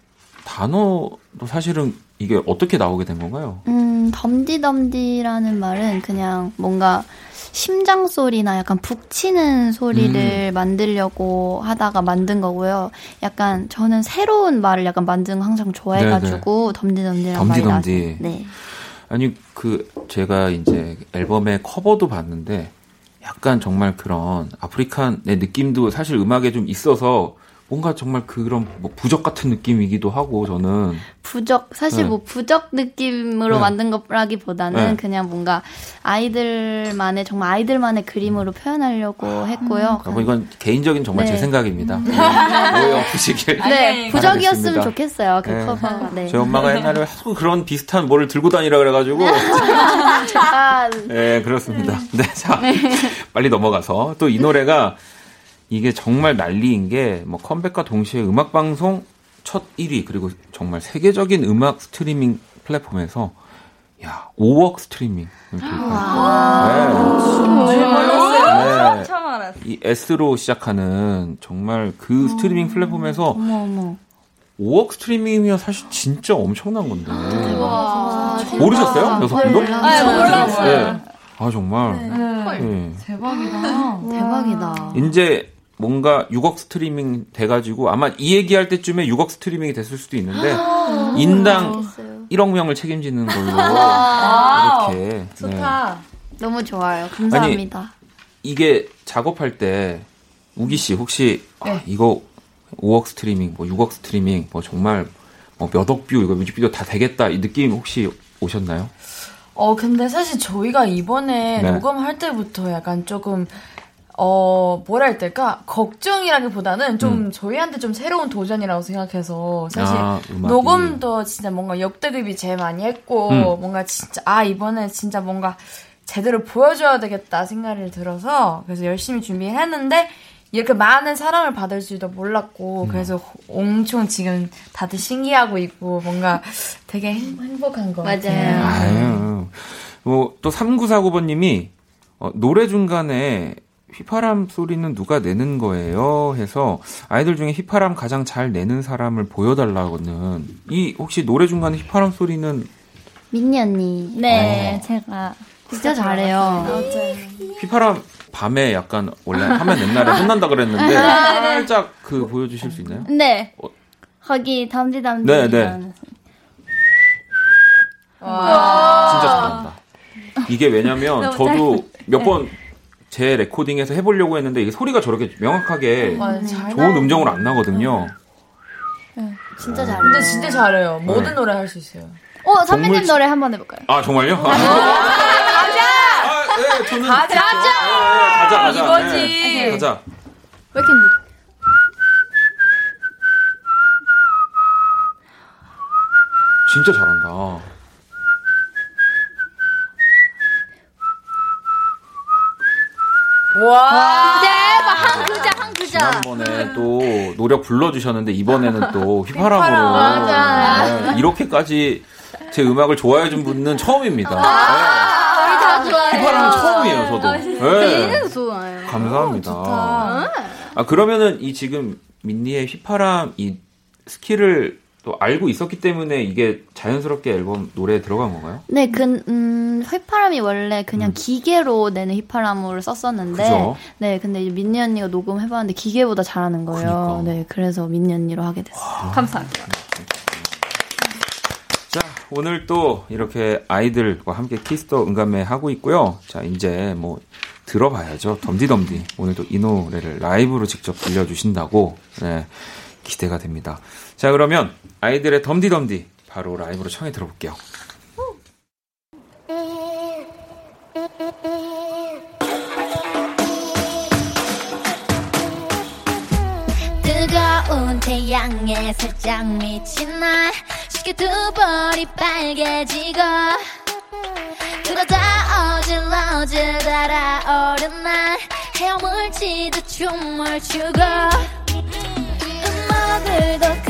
단어도 사실은 이게 어떻게 나오게 된 건가요?
음, 덤디덤디라는 말은 그냥 뭔가 심장 소리나 약간 북치는 소리를 만들려고 하다가 만든 거고요. 약간 저는 새로운 말을 약간 만드는 거 항상 좋아해가지고 덤디덤디라는 말이
덤디덤디.
나왔어요. 네.
아니 그 제가 이제 앨범의 커버도 봤는데 약간 정말 그런 아프리칸의 느낌도 사실 음악에 좀 있어서 뭔가 정말 그런 뭐 부적 같은 느낌이기도 하고 저는
부적 사실
네.
뭐 부적 느낌으로
네.
만든 거라기보다는
네.
그냥 뭔가 아이들만의 정말 아이들만의 그림으로 표현하려고 했고요.
아, 뭐 이건 개인적인 정말 제
네.
생각입니다. 오해 없으시길.
네, 부적이었으면. 좋겠어요. 그
네.
커버가. 네.
저희 엄마가 옛날에 하도 그런 비슷한 뭐를 들고 다니라 그래가지고
아,
네 그렇습니다. 네, 자 빨리 넘어가서 또 이 노래가 이게 정말 난리인 게 뭐 컴백과 동시에 음악 방송 첫 1위 그리고 정말 세계적인 음악 스트리밍 플랫폼에서 야 5억 스트리밍 네. 네.
알았어.
이 S로 시작하는 정말 그 스트리밍 플랫폼에서
어머 어머.
5억 스트리밍이면 사실 진짜 엄청난 건데
와,
모르셨어요 여섯 분도?
아, 몰랐어요.
네. 아 정말
네.
네.
대박이다.
대박이다.
이제 뭔가 6억 스트리밍 돼가지고 아마 이 얘기할 때쯤에 6억 스트리밍이 됐을 수도 있는데 인당 1억 명을 책임지는 걸로 이렇게 네.
좋다.
너무 좋아요. 감사합니다.
이게 작업할 때 우기 씨 혹시 아,
네.
이거 5억 스트리밍 뭐 6억 스트리밍 뭐 정말 뭐 몇억 뷰 이거 뮤직비디오 다 되겠다 이 느낌 혹시 오셨나요?
어, 근데 사실 저희가 이번에
네.
녹음할 때부터 약간 조금, 어, 될까? 걱정이라기보다는 좀 저희한테 좀 새로운 도전이라고 생각해서 사실
아.
녹음도 진짜 뭔가 역대급이 제일 많이 했고,
음.
뭔가 진짜, 아, 이번에 진짜 뭔가 제대로 보여줘야 되겠다 생각이 들어서 그래서 열심히 준비를 했는데 이렇게 많은 사랑을 받을 줄도 몰랐고
음.
그래서 엄청 지금 다들 신기하고 있고 뭔가 되게 행- 행복한 것
맞아요.
같아요.
아유. 뭐 또 3949번님이 어, 노래 중간에 휘파람 소리는 누가 내는 거예요? 해서 아이들 중에 휘파람 가장 잘 내는 사람을 보여달라고는 이 혹시 노래 중간에 휘파람 소리는
민니 언니.
네,
제가 진짜 잘해요.
휘파람 밤에 약간 원래 하면 옛날에 혼난다 그랬는데 살짝 그 보여주실 수 있나요?
네.
어.
거기 담디 담디.
네, 네. 진짜 잘한다. 이게 왜냐면 저도 몇번 제 레코딩에서 해보려고 했는데 이게 소리가 저렇게 명확하게
맞아요. 잘
좋은 음정으로 안 나거든요.
진짜 잘해요.
근데 진짜 잘해요. 모든
네.
노래 할 수 있어요.
어, 선배님
동물-
노래 한번 해볼까요?
아 정말요? 가자. 아, 네, 저는
가자!
네, 네, 가자 가자.
이거지.
네, 가자.
왜 이렇게 늦-
진짜 잘한다.
와.
대박 한 글자 한 글자.
지난번에 또 노력 불러주셨는데 이번에는 또 휘파람으로
휘파람.
맞아요.
네, 이렇게까지 제 음악을 좋아해 준 분은 처음입니다.
우리 다
네.
좋아해요.
휘파람은 처음이에요, 저도. 네.
얘는 좋아요.
감사합니다.
좋다.
아 그러면은 이 지금 민니의 휘파람 이 스킬을 또 알고 있었기 때문에 이게 자연스럽게 앨범 노래에 들어간 건가요?
네, 그, 음, 휘파람이 원래 그냥 기계로 내는 휘파람으로 썼었는데,
그죠?
네, 근데 이제 민니 언니가 녹음해봤는데 기계보다 잘하는 거예요.
그니까.
네, 그래서 민니 언니로 하게 됐어요.
감사합니다.
자, 오늘 또 이렇게 아이들과 함께 키스터 응감매 하고 있고요. 자, 이제 뭐 들어봐야죠. 덤디덤디. 오늘도 이 노래를 라이브로 직접 들려주신다고 네, 기대가 됩니다. 자, 그러면 아이들의 덤디덤디 바로 라이브로 청해 들어볼게요.
뜨거운 태양에 살짝 미친 날 쉽게 두 볼이 빨개지고 그러다 어질러질 달아오른 날. 헤엄을 치듯 춤을 추고. 음악을 더 크게 더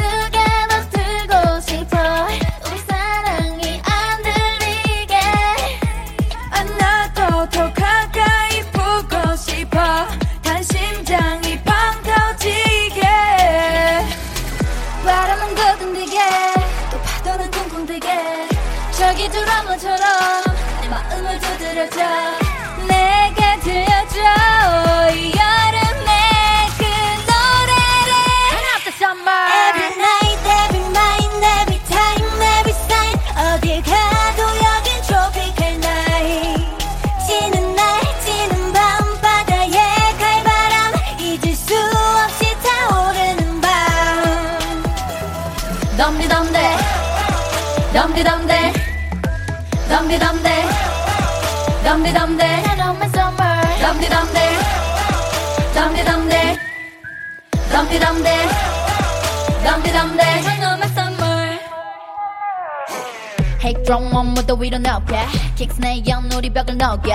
핵종 원무도 위로 녹여 킥스내 연우리 벽을 녹여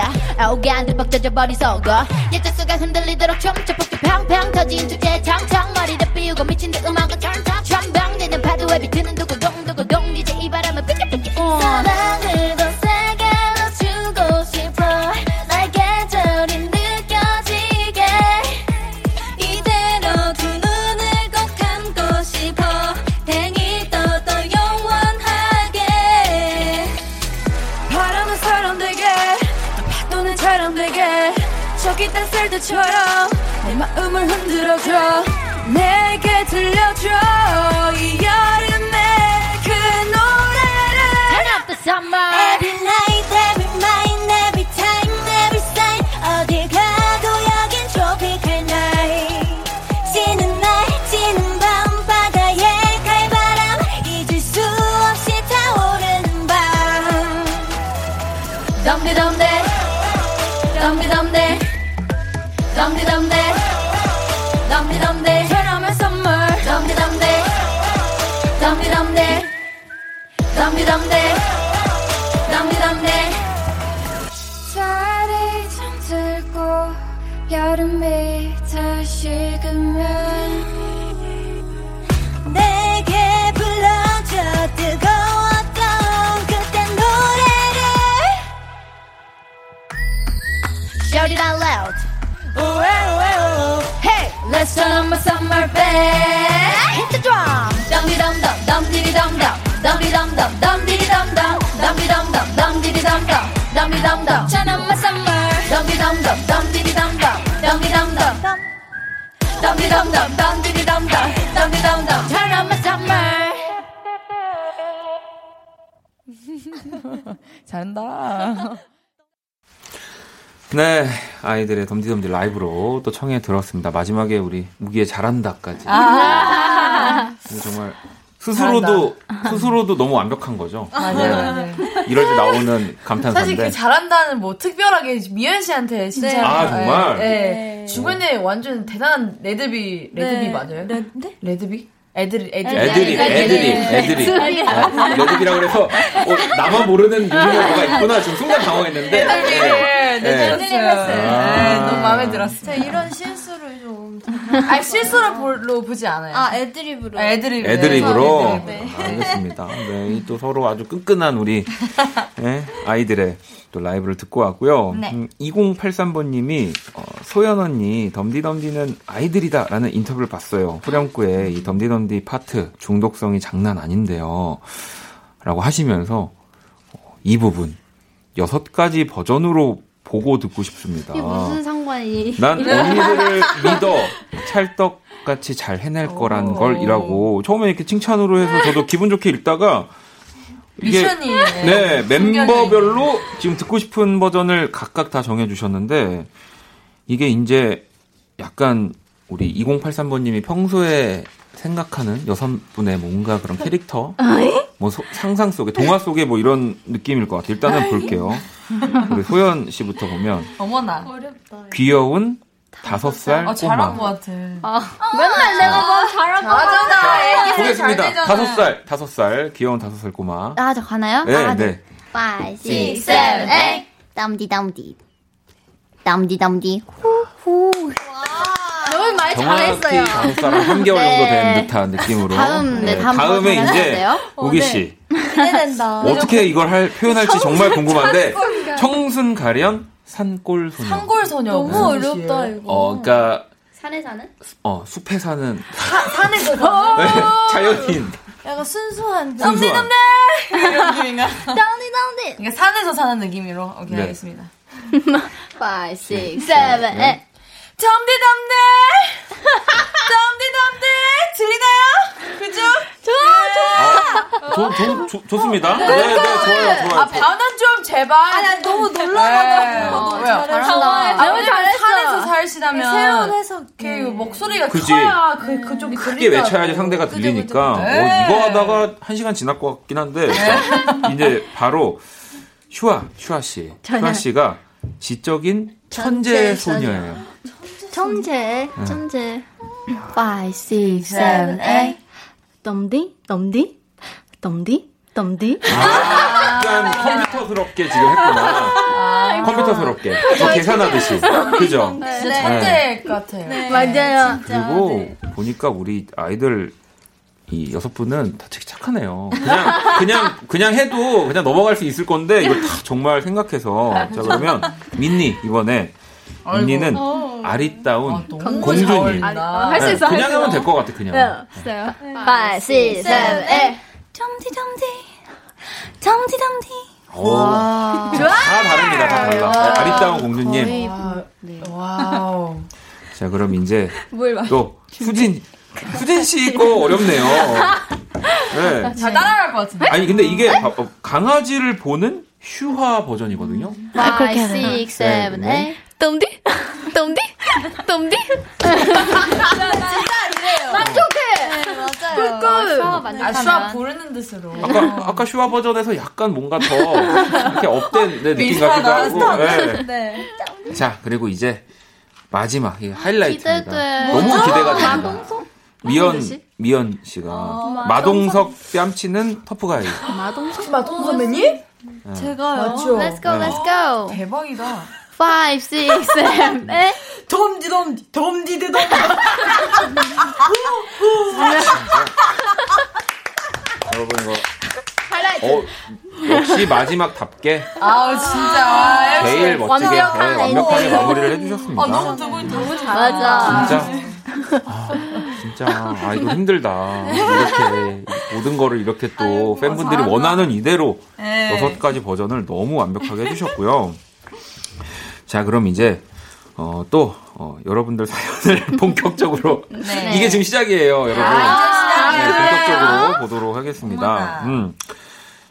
오간들 벅져져 버린 속어. 예자수가 흔들리도록 춤춰 폭주 팡팡 터진 주제 청청 머리를
사람되게 저기 딴셀들처럼 내 마음을 흔들어줘. 내게 들려줘. 이 여름
히트드럼
잘한다
네, 아이들의 덤디덤디 라이브로 또 청해 들었습니다. 마지막에 우리 우기의 잘한다까지.
아.
정말 스스로도 스스로도 너무 완벽한 거죠.
맞아요
네.
맞아요
이럴 때 나오는
사실
감탄사인데.
그 잘한다는 뭐 특별하게 미연 씨한테 진짜
네. 아, 정말?
예, 예. 주변에 완전 대단한 레드비 레드비 맞아요? 레드 레드비? 애들 애들
애들이, 애들이, 애들이. 아, 레드비라 그래서, 어, 나만 모르는 유명한 뭐가 있구나. 지금 순간 당황했는데.
네, 네,
네.
들었어요. 네, 너무 마음에 마음에
제가
들었어요.
이런 실수를 좀.
아 실수로 볼로 보지 않아요.
아, 애드립으로.
아, 애드립.
애드립으로
네.
아, 알겠습니다. 네, 이 또 서로 아주 끈끈한 우리 예, 아이들의 또 라이브를 듣고 왔고요.
네.
음, 2083번님이 어, 소연 언니 덤디덤디는 아이들이다라는 인터뷰를 봤어요. 후렴구에 이 덤디덤디 파트 중독성이 장난 아닌데요. 라고 하시면서 어, 이 부분 여섯 가지 버전으로 보고 듣고 싶습니다.
이게 무슨 상관이?
난 언니들을 믿어 찰떡 같이 잘 해낼 거라는 걸이라고 처음에 이렇게 칭찬으로 해서 저도 기분 좋게 읽다가 이게 네 멤버별로 지금 듣고 싶은 버전을 각각 다 정해주셨는데 이게 이제 약간 우리 2083번님이 평소에 생각하는 여성분의 뭔가 그런 캐릭터 뭐 소- 상상 속에 동화 속에 뭐 이런 느낌일 것 같아요. 일단은 볼게요. 우리 소연 씨부터 보면
어머나.
귀여운 다섯 살
어, 잘한 것
꼬마.
같아.
맨날 내가 뭐 잘하고
잘하잖아. 애기들 잘
보겠습니다. 다섯 살, 다섯 살 귀여운 다섯 살 꼬마.
아, 저 가나요?
네,
아,
네.
5, 6, 7,
7,
8. 덤디, 덤디. 덤디, 덤디. 후, 후.
너무 많이
정확히
잘했어요.
다섯 살한 3개월 정도
네.
된 듯한 느낌으로.
다음, 네, 다음
다음에 이제
해주세요.
우기 씨
기대된다.
어떻게 이걸 할 표현할지 정말 궁금한데 청순 가련 산골 소녀.
산골 소녀.
너무 어렵다? 이거.
어, 그러니까
산에 사는?
어 숲에 사는
산에서 사는
네, 자연인.
약간 순수한.
순수한.
이런 느낌인가?
덤디, 덤디.
그러니까 산에서 사는 느낌으로. 오케이,
네.
알겠습니다.
5, 6, 7, 8.
덤디덤디! 덤디덤디! 들리나요? 그죠?
아, 좋, 좋, 좋, 좋습니다. 네, 네, 좋아요, 좋아요.
아, 반은 좀 제발.
아니, 너무
네.
놀라가지고.
어,
너무
왜요?
잘했어.
아, 왜냐면 산에서 살시다면.
새로운 해석.
그 목소리가
그지.
커야 그, 그좀
크게 외쳐야지 상대가 들리니까 어, 이거 하다가 한 시간 지날 것 같긴 한데 이제 바로 슈아 슈아 씨 슈아 씨가 지적인 천재 소녀예요.
천재, 천재. 5, 6, 7,
7,
8.
덤디, 덤디, 덤디, 덤디.
약간 컴퓨터스럽게 지금 했구나. 컴퓨터스럽게 저 계산하듯이 그죠?
진짜 천재 같아요.
맞아요.
그리고 보니까 우리 아이들 이 여섯 분은 다 되게 착하네요. 그냥 그냥 그냥 해도 그냥 넘어갈 수 있을 건데 이걸 다 정말 생각해서 자 그러면 민니 이번에 민니는 아리따운
아,
공주님.
어울린다.
할수
네,
있어, 할
그냥
수
하면. 될 것 같아 그냥.
있어요.
5, 6, 7, 8. 덤디, 덤디. 덤디, 덤디.
오, 다 다릅니다. 다 달라. 네, 아리따운 공주님.
와우.
자 그럼 이제? 또 수진 수진 씨 거 어렵네요. 네.
잘 따라갈 것 같은데.
아니 근데 이게 바- 어, 강아지를 보는 슈화 버전이거든요.
5, 6, 7,
네.
8.
덤디, 덤디, 덤디.
맞아요.
아, 수학 부르는 듯으로.
아까 아까 슈화 버전에서 약간 뭔가 더 이렇게 up된 네, 느낌 같기도 하고. 네.
네.
자 그리고 이제 마지막 이 하이라이트입니다.
기대돼.
너무 기대가 됩니다. 미연 미연 씨가 마동석 뺨치는 터프가이.
마동 선배님?
제가요.
맞죠?
Let's go,
네.
let's go.
대박이다.
5, 6, 7, 8.
덤디 덤디, 덤디드 덤디.
여러분 이거 어, 역시 마지막답게
아우, 진짜.
제일 멋지게 네,
완벽하네.
완벽하게. 마무리를 해주셨습니다.
아, 너무 두고 너무 잘.
맞아.
진짜 아, 진짜 아 이거 힘들다 이렇게 모든 거를 이렇게 또 팬분들이
잘한다.
원하는 이대로
네.
여섯 가지 버전을 너무 완벽하게 해주셨고요. 자 그럼 이제 어, 또 어, 여러분들 사연을 본격적으로
네.
이게 지금 시작이에요, 여러분.
아,
네, 본격적으로 보도록 하겠습니다. 음.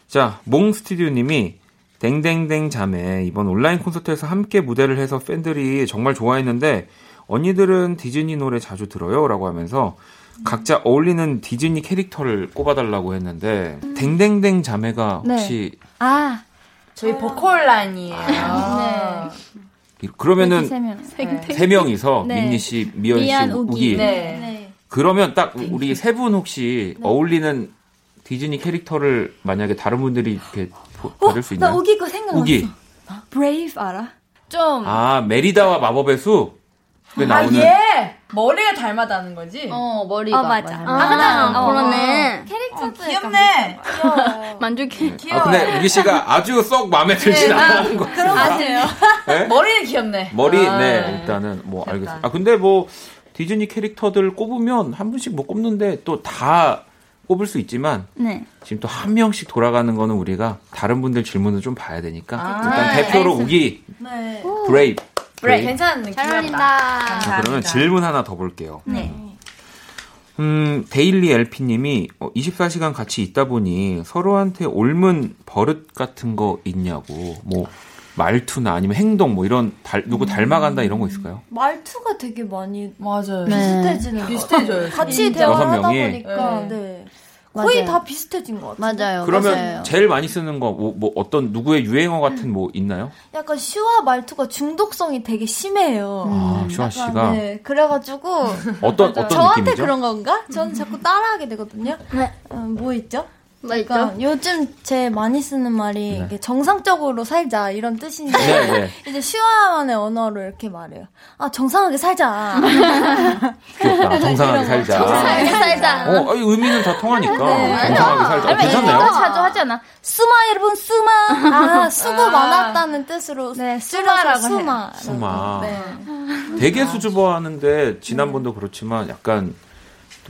자, 몽 스튜디오님이 댕댕댕 자매 이번 온라인 콘서트에서 함께 무대를 해서 팬들이 정말 좋아했는데 언니들은 디즈니 노래 자주 들어요라고 하면서 각자 어울리는 디즈니 캐릭터를 꼽아달라고 했는데 댕댕댕 자매가 혹시
아,
저희 보컬 라인이에요.
네.
이- 그러면은
세 명.
세 명이서
네.
민니 씨, 미연 씨,
미안,
우기.
우기.
네.
네.
그러면 딱 우리 세 분 혹시 어울리는 디즈니 캐릭터를 만약에 다른 분들이 이렇게 보- 받을 수 있나요?
나 우기 거 생각났어.
우기.
Brave 알아? 좀.
아, 메리다와 마법의 숲. 그
아,
나오는
얘! 머리가 닮았다는 거지?
어, 머리가.
어, 맞아.
맞아요.
아,
하나,
아,
어,
그러네.
어, 귀엽네.
만족해.
아, 근데 우기 씨가 아주 썩 마음에 들진 않는 거.
그런 거 아니에요.
네?
머리는 귀엽네.
머리,
아,
네, 일단은 뭐 알겠습니다. 아, 근데 뭐 디즈니 캐릭터들 꼽으면 한 분씩 뭐 꼽는데 또 다 꼽을 수 있지만
네.
지금 또 한 명씩 돌아가는 거는 우리가 다른 분들 질문을 좀 봐야 되니까
아,
일단
네,
대표로
알겠습니다.
우기
네.
Brave.
그래,
Brave.
괜찮은 느낌.
잘 어울린다.
자, 그러면 질문 하나 더 볼게요.
네.
음, 데일리 LP님이 24시간 같이 있다 보니 서로한테 옮은 버릇 같은 거 있냐고, 뭐, 말투나 아니면 행동, 뭐 이런, 달- 누구 닮아간다 이런 거 있을까요?
말투가 되게 많이
맞아요.
비슷해지는 것
비슷해져요.
같아요. 같이. 대화하다? 보니까
네.
네. 거의
맞아요.
다 비슷해진 것 같아요.
맞아요.
그러면
맞아요.
제일 많이 쓰는 거, 뭐, 뭐 어떤 누구의 유행어 같은 뭐 있나요?
약간 슈아 말투가 중독성이 되게 심해요.
아, 슈아 씨가.
네, 그래가지고
어떤, 어떤
저한테
느낌이죠?
그런 건가? 저는 자꾸 따라하게 되거든요.
네.
음, 뭐 있죠?
뭐 있죠?
그러니까 요즘 제 많이 쓰는 말이
네.
이게 정상적으로 살자 이런 뜻인데
네, 네.
이제 슈아만의 언어로 이렇게 말해요. 아 정상하게 살자.
귀엽다. 정상하게 살자.
정상하게 살자.
어, 아니, 의미는 다 통하니까.
네.
정상하게 살자. 어, 괜찮네요.
이거 자주 하잖아.
수마 여러분 수마. 아 수고 많았다는 뜻으로
네,
수마라고
수마.
수마. 네.
되게 수줍어하는데, 지난번도 그렇지만 약간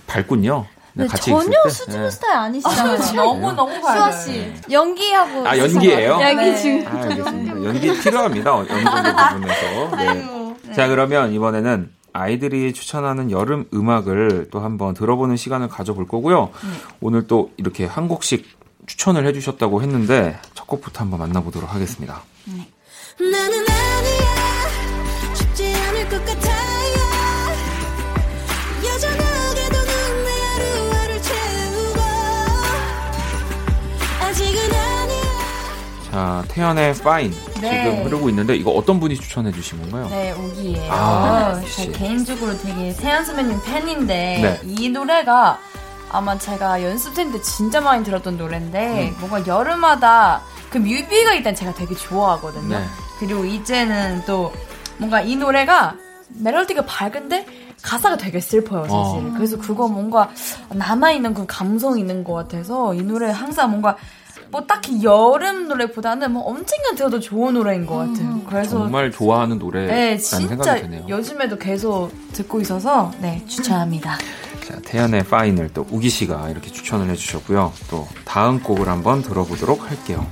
밝군요. 네,
네,
같이
전혀. 수줍은
네.
스타일 아니시잖아요.
너무 너무
수아 씨 연기하고
아, 연기예요?
연기
네.
중.
아, 알겠습니다. 연기 필요합니다. 어느 정도 부분에서. 네. 자, 그러면 이번에는 아이들이 추천하는 여름 음악을 또 한번 들어보는 시간을 가져볼 거고요. 오늘 또 이렇게 한 곡씩 추천을 해주셨다고 했는데 첫 곡부터 한번 만나보도록 하겠습니다.
나는 아니야 쉽지 않을 것 같아
자, 태연의 Fine
네.
지금 흐르고 있는데 이거 어떤 분이 추천해 주신 건가요?
네, 우기예요.
아,
제
역시.
개인적으로 되게 세연 선배님 팬인데
네.
이 노래가 아마 제가 연습생 때 진짜 많이 들었던 노래인데
음.
뭔가 여름마다 그 뮤비가 일단 제가 되게 좋아하거든요.
네.
그리고 이제는 또 뭔가 이 노래가 멜로디가 밝은데 가사가 되게 슬퍼요, 사실.
어.
그래서 그거 뭔가 남아있는 그 감성이 있는 것 같아서 이 노래 항상 뭔가 뭐 딱히 여름 노래보다는 뭐 언젠가 들어도 좋은 노래인 것 같아요. 그래서
정말 좋아하는 노래라는
네, 진짜
생각이 드네요.
요즘에도 계속 듣고 있어서 네 추천합니다.
자, 태연의 Fine을 또 우기 씨가 이렇게 추천을 해주셨고요. 또 다음 곡을 한번 들어보도록 할게요.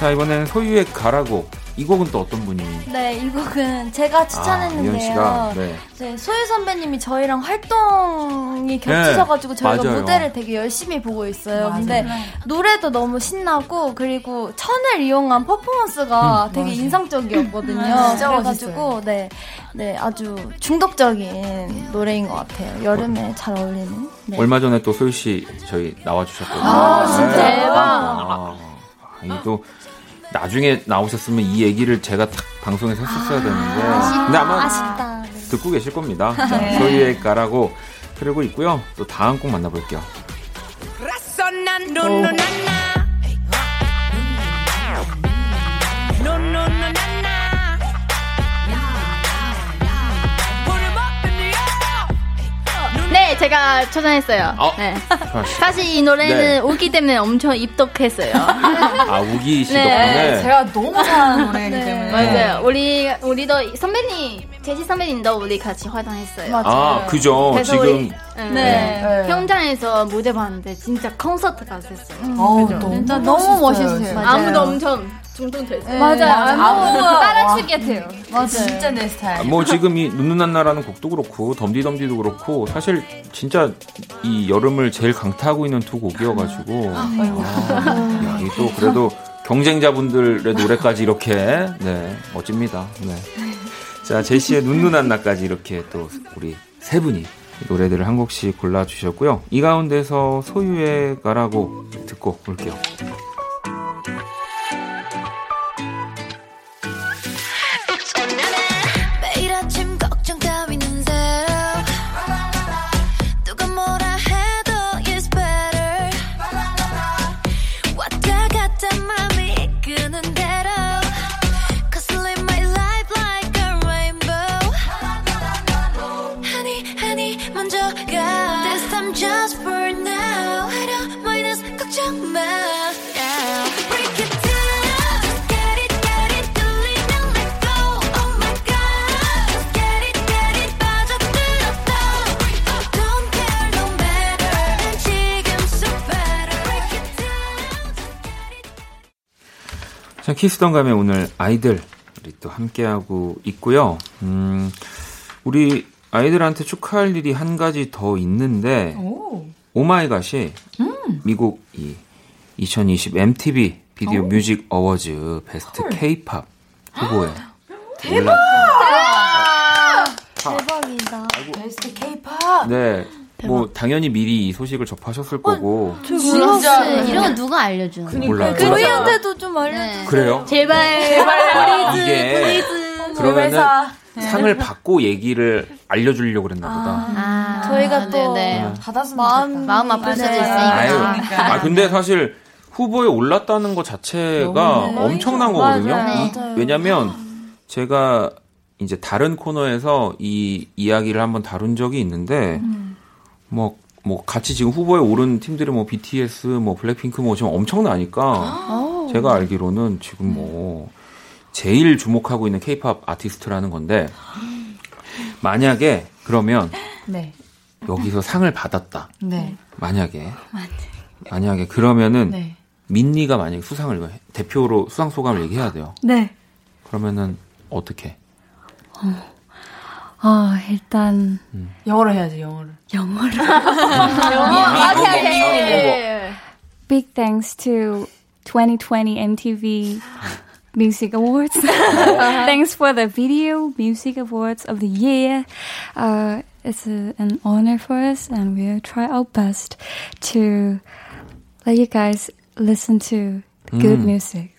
자, 이번엔 소유의 가라고. 이 곡은 또 어떤 분이?
네, 이 곡은 제가 추천했는데요.
아, 네.
네, 소유 선배님이 저희랑 활동이 겹치셔가지고 저희가
네, 맞아요.
무대를 되게 열심히 보고 있어요.
맞아요.
근데 노래도 너무 신나고 그리고 천을 이용한 퍼포먼스가
음.
되게 인상적이었거든요.
진짜
그래가지고 네, 네 아주 중독적인 노래인 것 같아요. 여름에 잘 어울리는. 네.
얼마 전에 또 소유 씨 저희 나와주셨거든요.
아, 진짜
네.
대박.
아, 이또 나중에 나오셨으면 이 얘기를 제가 딱 방송에서 했었어야 되는데. 근데 아마
아쉽다. 네.
듣고 계실 겁니다. 자, 소유의 가라고 흐르고 있고요. 또 다음 곡 만나볼게요.
네, 제가 초전했어요.
어.
네. 사실 이 노래는
네.
오기 때문에 엄청 입덕했어요.
아, 우기 씨
네.
덕분에.
제가 너무 잘하는 노래이기 때문에
맞아요. 우리 우리도 선배님 제시 선배님도 우리 같이 활동했어요.
아, 그죠. 지금.
우리 네.
네. 네.
평장에서 무대 봤는데 진짜 콘서트 갔었어요.
어우,
그죠?
너무
진짜 너무 멋있어요. 맞아요.
아무도 엄청 중독됐어요.
맞아요.
아무가
따라추기 같아요.
맞아요.
진짜 내 스타일.
뭐 지금 이 눈누난나라는 곡도 그렇고 덤디덤디도 그렇고 사실 진짜 이 여름을 제일 강타하고 있는 두 곡이어가지고 아, 야, 이또 그래도 경쟁자분들의 노래까지 이렇게 네 멋집니다. 네. 자 제시의 눈누난나까지 이렇게 또 우리 세 분이 노래들을 한 곡씩 골라주셨고요. 이 가운데서 소유의 가라고 듣고 올게요. 키스던 감에 오늘 아이들 우리 또 함께하고 있고요. 음, 우리 아이들한테 축하할 일이 한 가지 더 있는데
오.
Oh my god이 미국 이 2020 MTV Video Music Awards Best K-pop 후보에 대박!
대박이다.
Best K-pop.
네. 뭐 당연히 미리 이 소식을 접하셨을 거고
진짜.
이런 건 누가 알려주는
몰라요.
저희한테도 좀 알려줘.
네.
그래요?
제발
아, 이게 그러면은
회사.
상을 받고 얘기를 알려주려고 그랬나 보다.
아,
저희가 또
네네.
받았으면
마음
좋겠다.
마음 아플 수도
네.
있으니까.
아유,
그러니까.
아 근데 사실 후보에 올랐다는 것 자체가 엄청난. 거거든요. 왜냐면 제가 이제 다른 코너에서 이 이야기를 한번 다룬 적이 있는데 뭐. 뭐 같이 지금 후보에 오른 팀들이 뭐 BTS, 뭐 블랙핑크 뭐 지금 엄청나니까 제가 알기로는 지금 뭐 제일 주목하고 있는 케이팝 아티스트라는 건데 만약에 그러면
네.
여기서 상을 받았다.
네.
만약에 만약에 그러면은
네.
민니가 만약에 수상을 해- 대표로 수상 소감을 얘기해야 돼요.
네.
그러면은 어떻게?
어, 일단
영어로 해야지, 영어를.
영어를.
아, 오케이.
Big thanks to 2020 MTV Music Awards. thanks for the Video Music Awards of the Year. Uh, it's a, an honor for us, and we'll try our best to let you guys listen to good music.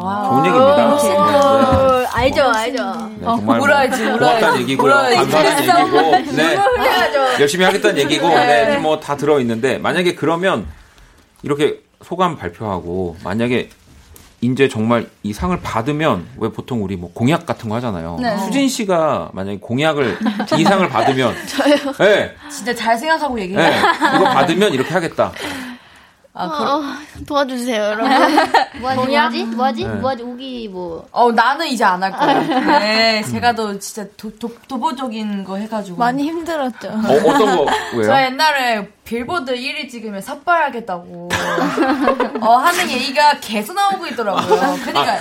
좋은 얘기입니다. 네,
어, 알죠, 알죠.
네, 정말 뭐
울어야지,
고맙다는
울어야지.
얘기고요.
울어야지.
감사하다는 얘기고, 네. 열심히 하겠다는 얘기고, 네, 뭐 다 들어 있는데 만약에 그러면 이렇게 소감 발표하고 만약에 이제 정말 이 상을 받으면 왜 보통 우리 뭐 공약 같은 거 하잖아요. 수진 씨가 만약에 공약을 이 상을 받으면 저요. 네,
진짜 잘 생각하고 얘기해.
네, 이거 받으면 이렇게 하겠다.
아, 그,
어, 도와주세요, 여러분.
뭐하지, 뭐하지? 뭐하지?
네.
뭐하지? 우기 뭐.
어, 나는 이제 안 할 거예요. 네, 제가 더 진짜 도, 도, 도보적인 거 해가지고.
많이 힘들었죠.
어, 어떤 거 왜요?
저 옛날에 빌보드 1위 찍으면 삭발하겠다고 어, 하는 얘기가 계속 나오고 있더라고요. 그러니까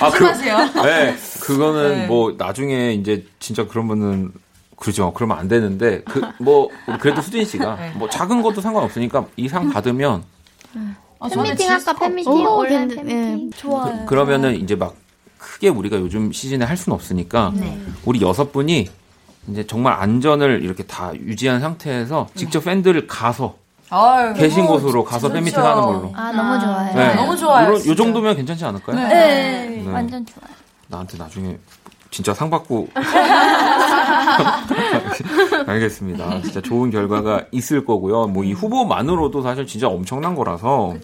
아, 그,
조심하세요.
네, 그거는
네.
뭐 나중에 이제 진짜 그러면은 그죠. 그러면 안 되는데 그 뭐 그래도 수진 씨가
네.
뭐 작은 것도 상관없으니까 이 상 받으면
아,
팬미팅 할까? 팬미팅?
어,
온라인 팬미팅?
좋아요.
그러면은 이제 막 크게 우리가 요즘 시즌에 할 수는 없으니까
네.
우리 여섯 분이 이제 정말 안전을 이렇게 다 유지한 상태에서 직접 팬들을 가서
아유,
계신
너무
곳으로 가서. 팬미팅 하는 걸로.
아, 너무 좋아요.
네.
너무 좋아요,
이런- 요. 정도면 괜찮지 않을까요?
네,
네.
완전 좋아요.
나한테 나중에 진짜 상 받고 알겠습니다. 진짜 좋은 결과가 있을 거고요. 뭐 이 후보만으로도 사실 진짜 엄청난 거라서.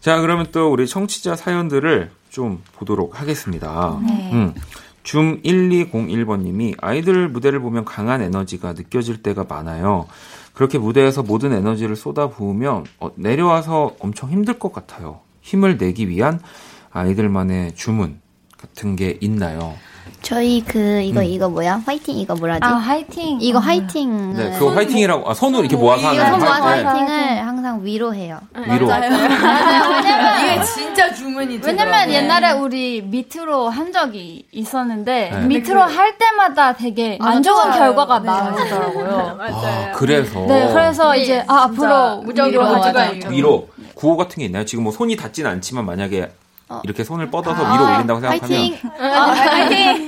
자, 그러면 또 우리 청취자 사연들을 좀 보도록 하겠습니다. 음. 줌 1201번님이 아이들 무대를 보면 강한 에너지가 느껴질 때가 많아요. 그렇게 무대에서 모든 에너지를 쏟아 부으면 어, 내려와서 엄청 힘들 것 같아요. 힘을 내기 위한 아이들만의 주문 같은 게 있나요?
저희 그, 이거, 이거 뭐야? 화이팅, 이거 뭐라지?
아, 화이팅.
이거 화이팅.
네, 그거 화이팅이라고, 아, 손을 이렇게 모아서 하는
손 모아서
화이팅.
화이팅을 항상 위로해요.
위로.
이게 진짜 주문이
왜냐면
되더라고요.
옛날에 우리 밑으로 한 적이 있었는데
네.
밑으로 할 때마다 되게 안 좋은 결과가 나오더라고요.
아, 그래서.
네, 그래서
네,
이제 아, 앞으로
무적으로. 돼요.
위로. 구호 같은 게 있나요? 지금 뭐 손이 닿진 않지만 만약에 이렇게 손을 뻗어서
아,
위로 올린다고 생각하면.
화이팅!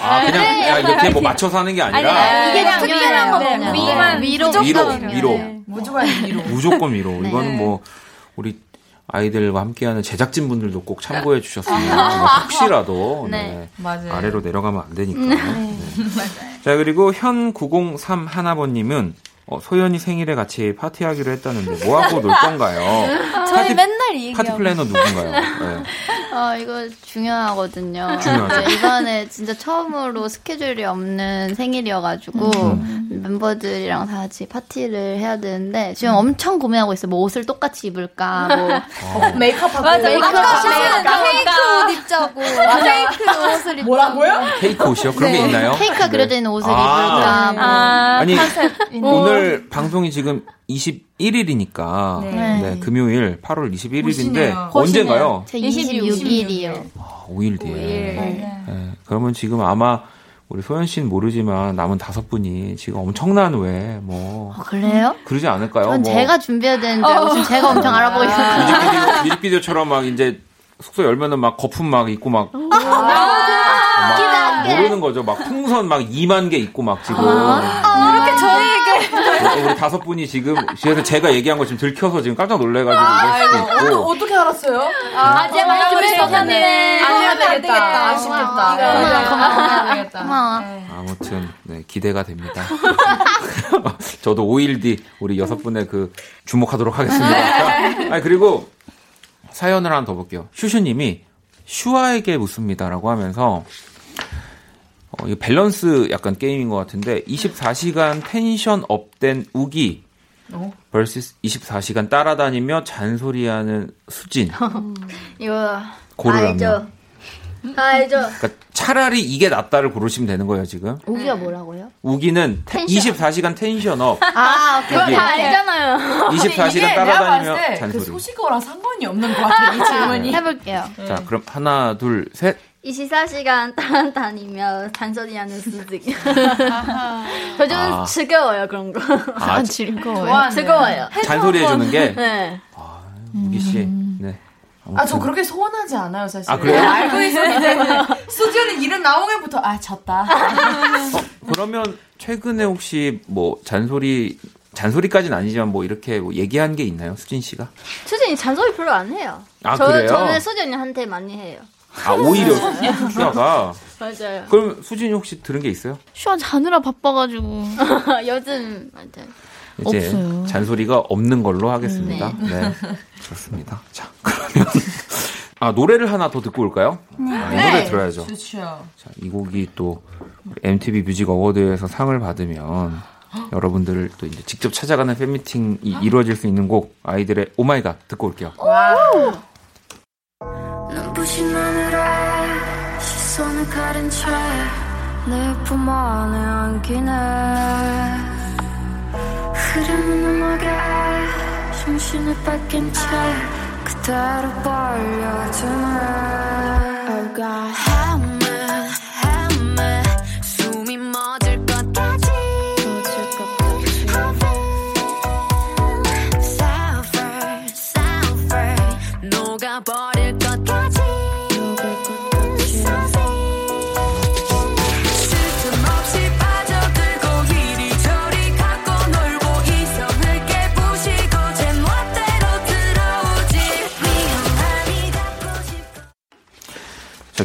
아, 그냥, 야, 이렇게 뭐 맞춰서 하는 게 아니라.
이게
그냥
특별한 거
네. 위만
위로.
위로,
네.
위로.
무조건 위로.
무조건 위로. 이거는 뭐, 우리 아이들과 함께하는 제작진 분들도 꼭 참고해 주셨으면. 뭐 혹시라도. 네.
맞아요.
아래로 내려가면 안 되니까. 네. 자, 그리고 현 903 하나번님은 어, 소연이 생일에 같이 파티하기로 했다는데 뭐 하고 놀 건가요?
저희
파티-
맨날 이
파티 플래너 누군가요? 네.
아, 이거 중요하거든요.
중요하죠.
네, 이번에 진짜 처음으로 스케줄이 없는 생일이어가지고
음.
멤버들이랑 다 같이 파티를 해야 되는데 지금 엄청 고민하고 있어요. 뭐 옷을 똑같이 입을까, 뭐
어.
메이크업하고
맞아, 메이크업
아까
메이크업.
페이크 옷 입자고 페이크 옷을 입고
뭐라고요?
케이크 옷이요? 그런 게 있나요?
케이크가 그려져 있는 옷을
아.
입을까, 뭐.
아니
있는
오늘 방송이 지금 21일이니까
네.
네. 금요일 8월 21일인데
보시네요.
언젠가요?
제 26일이요.
아, 5일 뒤에. 네. 그러면 지금 아마 우리 소연 씨는 모르지만 남은 다섯 분이 지금 엄청난 왜뭐
어, 그래요?
그러지 않을까요?
전
뭐
제가 준비해야 되는데 지금 제가 엄청 알아보고 있어요.
뮤직비디오, 뮤직비디오처럼 막 이제 숙소 열면은 막 거품 막 있고 막,
어,
막 모르는 거죠. 막 풍선 막 2만 개 있고 막 지금
저희에게
우리 다섯 분이 지금 그래서 제가 얘기한 거 지금 들켜서 지금 깜짝 놀래가지고 이럴 수도 있고
어떻게 알았어요?
아, 제가 많이 준비했었는데.
안 해야 되겠다. 아쉽겠다. 안 되겠다.
고마워.
아무튼 네, 기대가 됩니다. 저도 5일 뒤 우리 여섯 분의 그 주목하도록 하겠습니다. 아 그리고 사연을 하나 더 볼게요. 슈슈님이 슈화에게 묻습니다라고 하면서 어, 이 밸런스 약간 게임인 것 같은데 24시간 텐션 up된 우기 vs 24시간 따라다니며 잔소리하는 수진
이거
고르라면
알죠. 알죠.
그러니까 차라리 이게 낫다를 고르시면 되는 거예요 지금
우기가 뭐라고요?
우기는 테- 24시간 텐션업
아, 오케이.
여기
다 알잖아요.
24시간
이게 내가
따라다니며
그
잔소리
소식어랑 상관이 없는 것 같아, 이 질문이.
해볼게요.
자 그럼 하나 둘 셋
24시간 따라다니며 잔소리하는 수직. 저 좀
아.
즐거워요, 그런 거.
아,
좋아하는.
즐거워요.
잔소리 해주는 게
네.
우기 씨 네.
아, 저 그렇게 소원하지 않아요, 사실.
아, 그래요?
알고 있었기 때문에. 수지언니 이름 나오면부터, 아, 졌다.
어, 그러면 최근에 혹시 뭐 잔소리 잔소리까지는 아니지만 뭐 이렇게 뭐 얘기한 게 있나요 수진 씨가
수진이 잔소리 별로 안 해요.
아,
저,
그래요?
저는 수진이한테 많이 해요.
아 오히려 슈아가
맞아요.
그럼 수진이 혹시 들은 게 있어요?
슈아 자느라 바빠가지고
요즘, 맞아요.
이제
없어요.
잔소리가 없는 걸로 하겠습니다. 네. 그렇습니다. 자, 그러면 아, 노래를 하나 더 듣고 올까요? 아, 이 노래 들어야죠.
좋죠.
자, 이 곡이 또 MTV Music Award에서 상을 받으면 여러분들을 또 이제 직접 찾아가는 팬미팅이 이루어질 수 있는 곡 아이들의 Oh My God 듣고 올게요.
눈부신 하늘에 시선을 가린 채 내 품 안에 안기네. 흐르는 음악에 정신을 뺏긴 채 그대로 벌려주네. Oh God Help me, help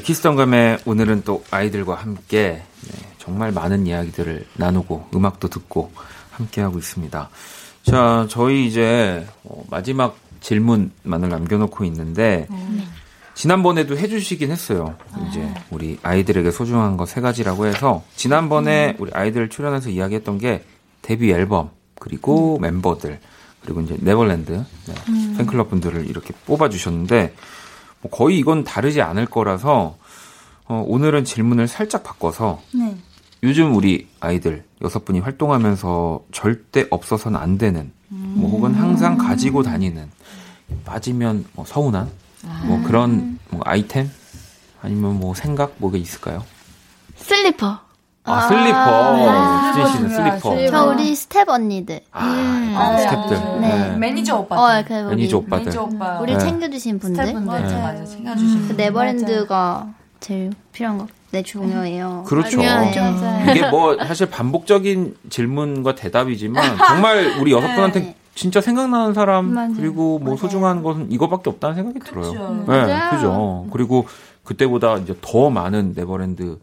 키스턴감의 오늘은 또 아이들과 함께 네, 정말 많은 이야기들을 나누고 음악도 듣고 함께하고 있습니다. 자, 저희 이제 어, 마지막 질문만을 남겨놓고 있는데 지난번에도 해주시긴 했어요. 이제 우리 아이들에게 소중한 거 세 가지라고 해서 지난번에 우리 아이들 출연해서 이야기했던 게 데뷔 앨범 그리고 멤버들 그리고 이제 네버랜드 네, 팬클럽 분들을 이렇게 뽑아주셨는데 뭐 거의 이건 다르지 않을 거라서 어, 오늘은 질문을 살짝 바꿔서
네.
요즘 우리 아이들 여섯 분이 활동하면서 절대 없어서는 안 되는 뭐 혹은 항상 가지고 다니는 빠지면 뭐 서운한 뭐 그런 뭐 아이템 아니면 뭐 생각 뭐가 있을까요?
슬리퍼.
아, 슬리퍼 수진 씨는 슬리퍼.
저 우리 스태프 언니들.
아, 스태프들
네.
네.
매니저 오빠.
어, 그 우리
매니저 오빠들
매니저 오빠.
우리
네.
챙겨주신 분들.
스태프분들. 맞아,
네.
맞아. 챙겨주신
그 네버랜드가 제일 필요한 거. 네, 중요해요.
그렇죠.
네.
이게 뭐 사실 반복적인 질문과 대답이지만 정말 우리 여섯 분한테
네.
진짜 생각나는 사람
맞아요.
그리고 뭐 소중한 것은 이거밖에 없다는 생각이 들어요.
그쵸.
네,
맞아요.
그죠. 그리고 그때보다 이제 더 많은 네버랜드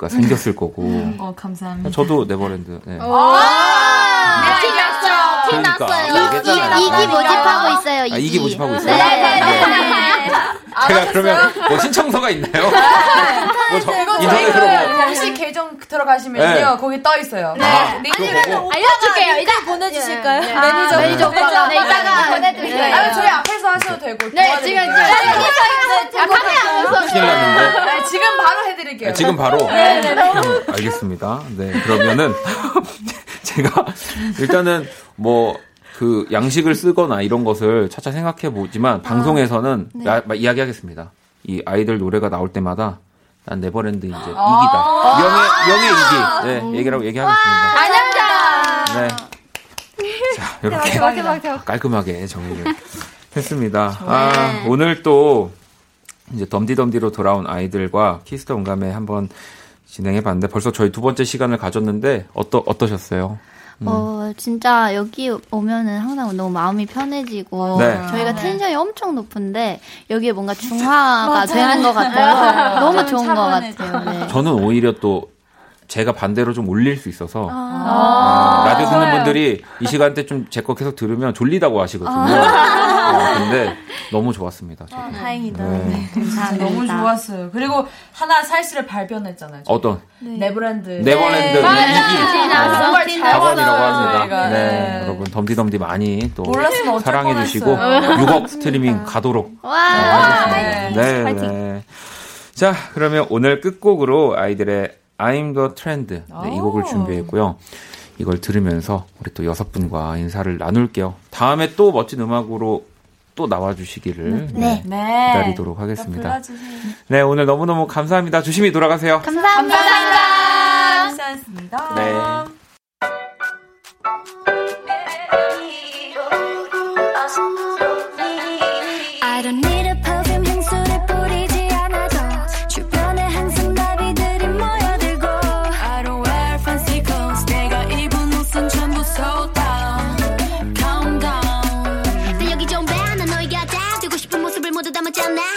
가 생겼을 거고.
어, 감사합니다.
저도 네버랜드. 네.
팀 났어요. 팀
그러니까.
났어요.
얘기했잖아요.
이, 기 모집하고 있어요.
아,
이기.
이기 모집하고 있어요.
네, 네,
네. 제가 그러면 뭐 신청서가 있나요? 뭐 저, 인터넷으로
저희
뭐.
공식 계정 들어가시면요
네.
거기 떠 있어요.
아,
네.
그거 보고.
알려줄게요.
일단 보내주실까요?
네. 매니저 매니저 오빠가 네, 이따가 보내드릴게요.
저희 앞에서 하셔도 되고.
네, 지금 지금 아, 카메라 보면서
큰일 났는데.
네, 지금 바로 해드릴게요.
아, 지금 바로.
네, 네, 네.
음, 알겠습니다. 네, 그러면은 제가 일단은 뭐 그 양식을 쓰거나 이런 것을 차차 생각해 보지만 방송에서는
네.
야- 마- 이야기하겠습니다. 이 아이들 노래가 나올 때마다 난 네버랜드 이제 이기다.
아.
명예 명예 이기. 네, 이기라고 얘기하겠습니다.
안녕하세요.
네. 자, 이렇게
대박 대박 대박.
깔끔하게 정리를 했습니다. 아, 오늘 또 이제 덤디덤디로 돌아온 아이들과 Kiss the 온감에 한번 진행해 봤는데 벌써 저희 두 번째 시간을 가졌는데 어떠 어떠셨어요?
어, 진짜 여기 오면은 항상 너무 마음이 편해지고
네.
저희가 텐션이 엄청 높은데 여기에 뭔가 중화가. 되는 것 같아서 너무
좀
좋은 것. 같아요. 네.
저는 오히려 또 제가 반대로 좀 올릴 수 있어서
아.
라디오 듣는 분들이 이 시간대 좀 제 거 계속 들으면 졸리다고 하시거든요. 어, 근데 너무 좋았습니다. 저도.
다행이다.
네.
감사합니다.
너무 좋았어요. 그리고 하나 사실을 발견했잖아요. 저희.
어떤
네버랜드.
네버랜드
네.
이기
정말 잘
박원이라고
받아요,
합니다.
저희가.
네,
네.
여러분 덤디덤디 많이 또 사랑해 주시고
뻔했어요.
6억 스트리밍 가도록
와,
하겠습니다. 네,
파이팅.
네. 자, 그러면 오늘 끝곡으로 아이들의 I'm the Trend 네, 이 곡을
오.
준비했고요. 이걸 들으면서 우리 또 여섯 분과 인사를 나눌게요. 다음에 또 멋진 음악으로 또 나와주시기를
네.
네.
기다리도록 하겠습니다. 네, 오늘 너무너무 감사합니다. 조심히 돌아가세요.
감사합니다.
감사합니다.
네.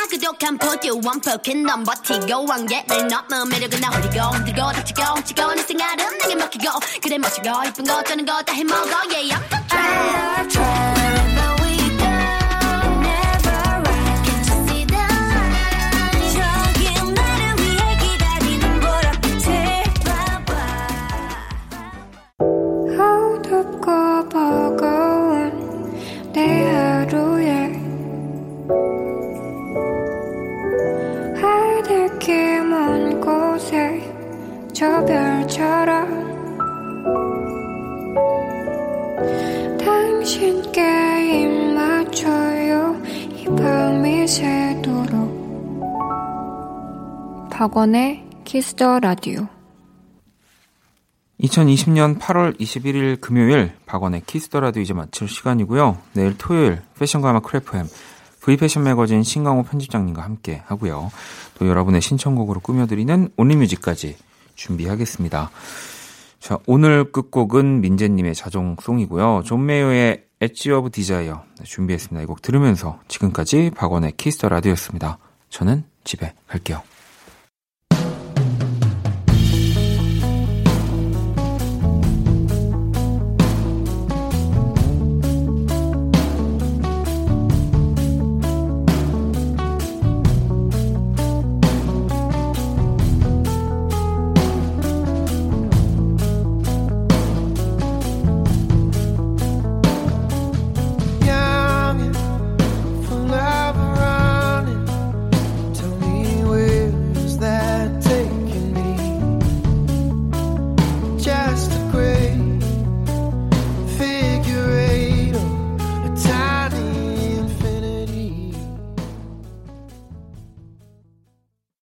그독한 포즈 완벽한 넌 버티고 한계를 넘어 매력은 나 홀리고 흔들고 다치고 치고 내 생활은 내게 맡기고 그래 마시고 이쁜 거 어쩌는 거 다 해먹어 Yeah I'm the trend
박원의 Kiss the Radio
2020년 8월 21일 금요일 박원의 Kiss the Radio 이제 마칠 시간이고요. 내일 토요일 패션과 음악 크래프햄 V패션 매거진 신강호 편집장님과 함께 하고요. 또 여러분의 신청곡으로 꾸며드리는 Only Music까지 준비하겠습니다. 자, 오늘 끝곡은 민재님의 자정송이고요. 존 메이어의 Edge of Desire 준비했습니다. 이 곡 들으면서 지금까지 박원의 Kiss the Radio였습니다. 저는 집에 갈게요.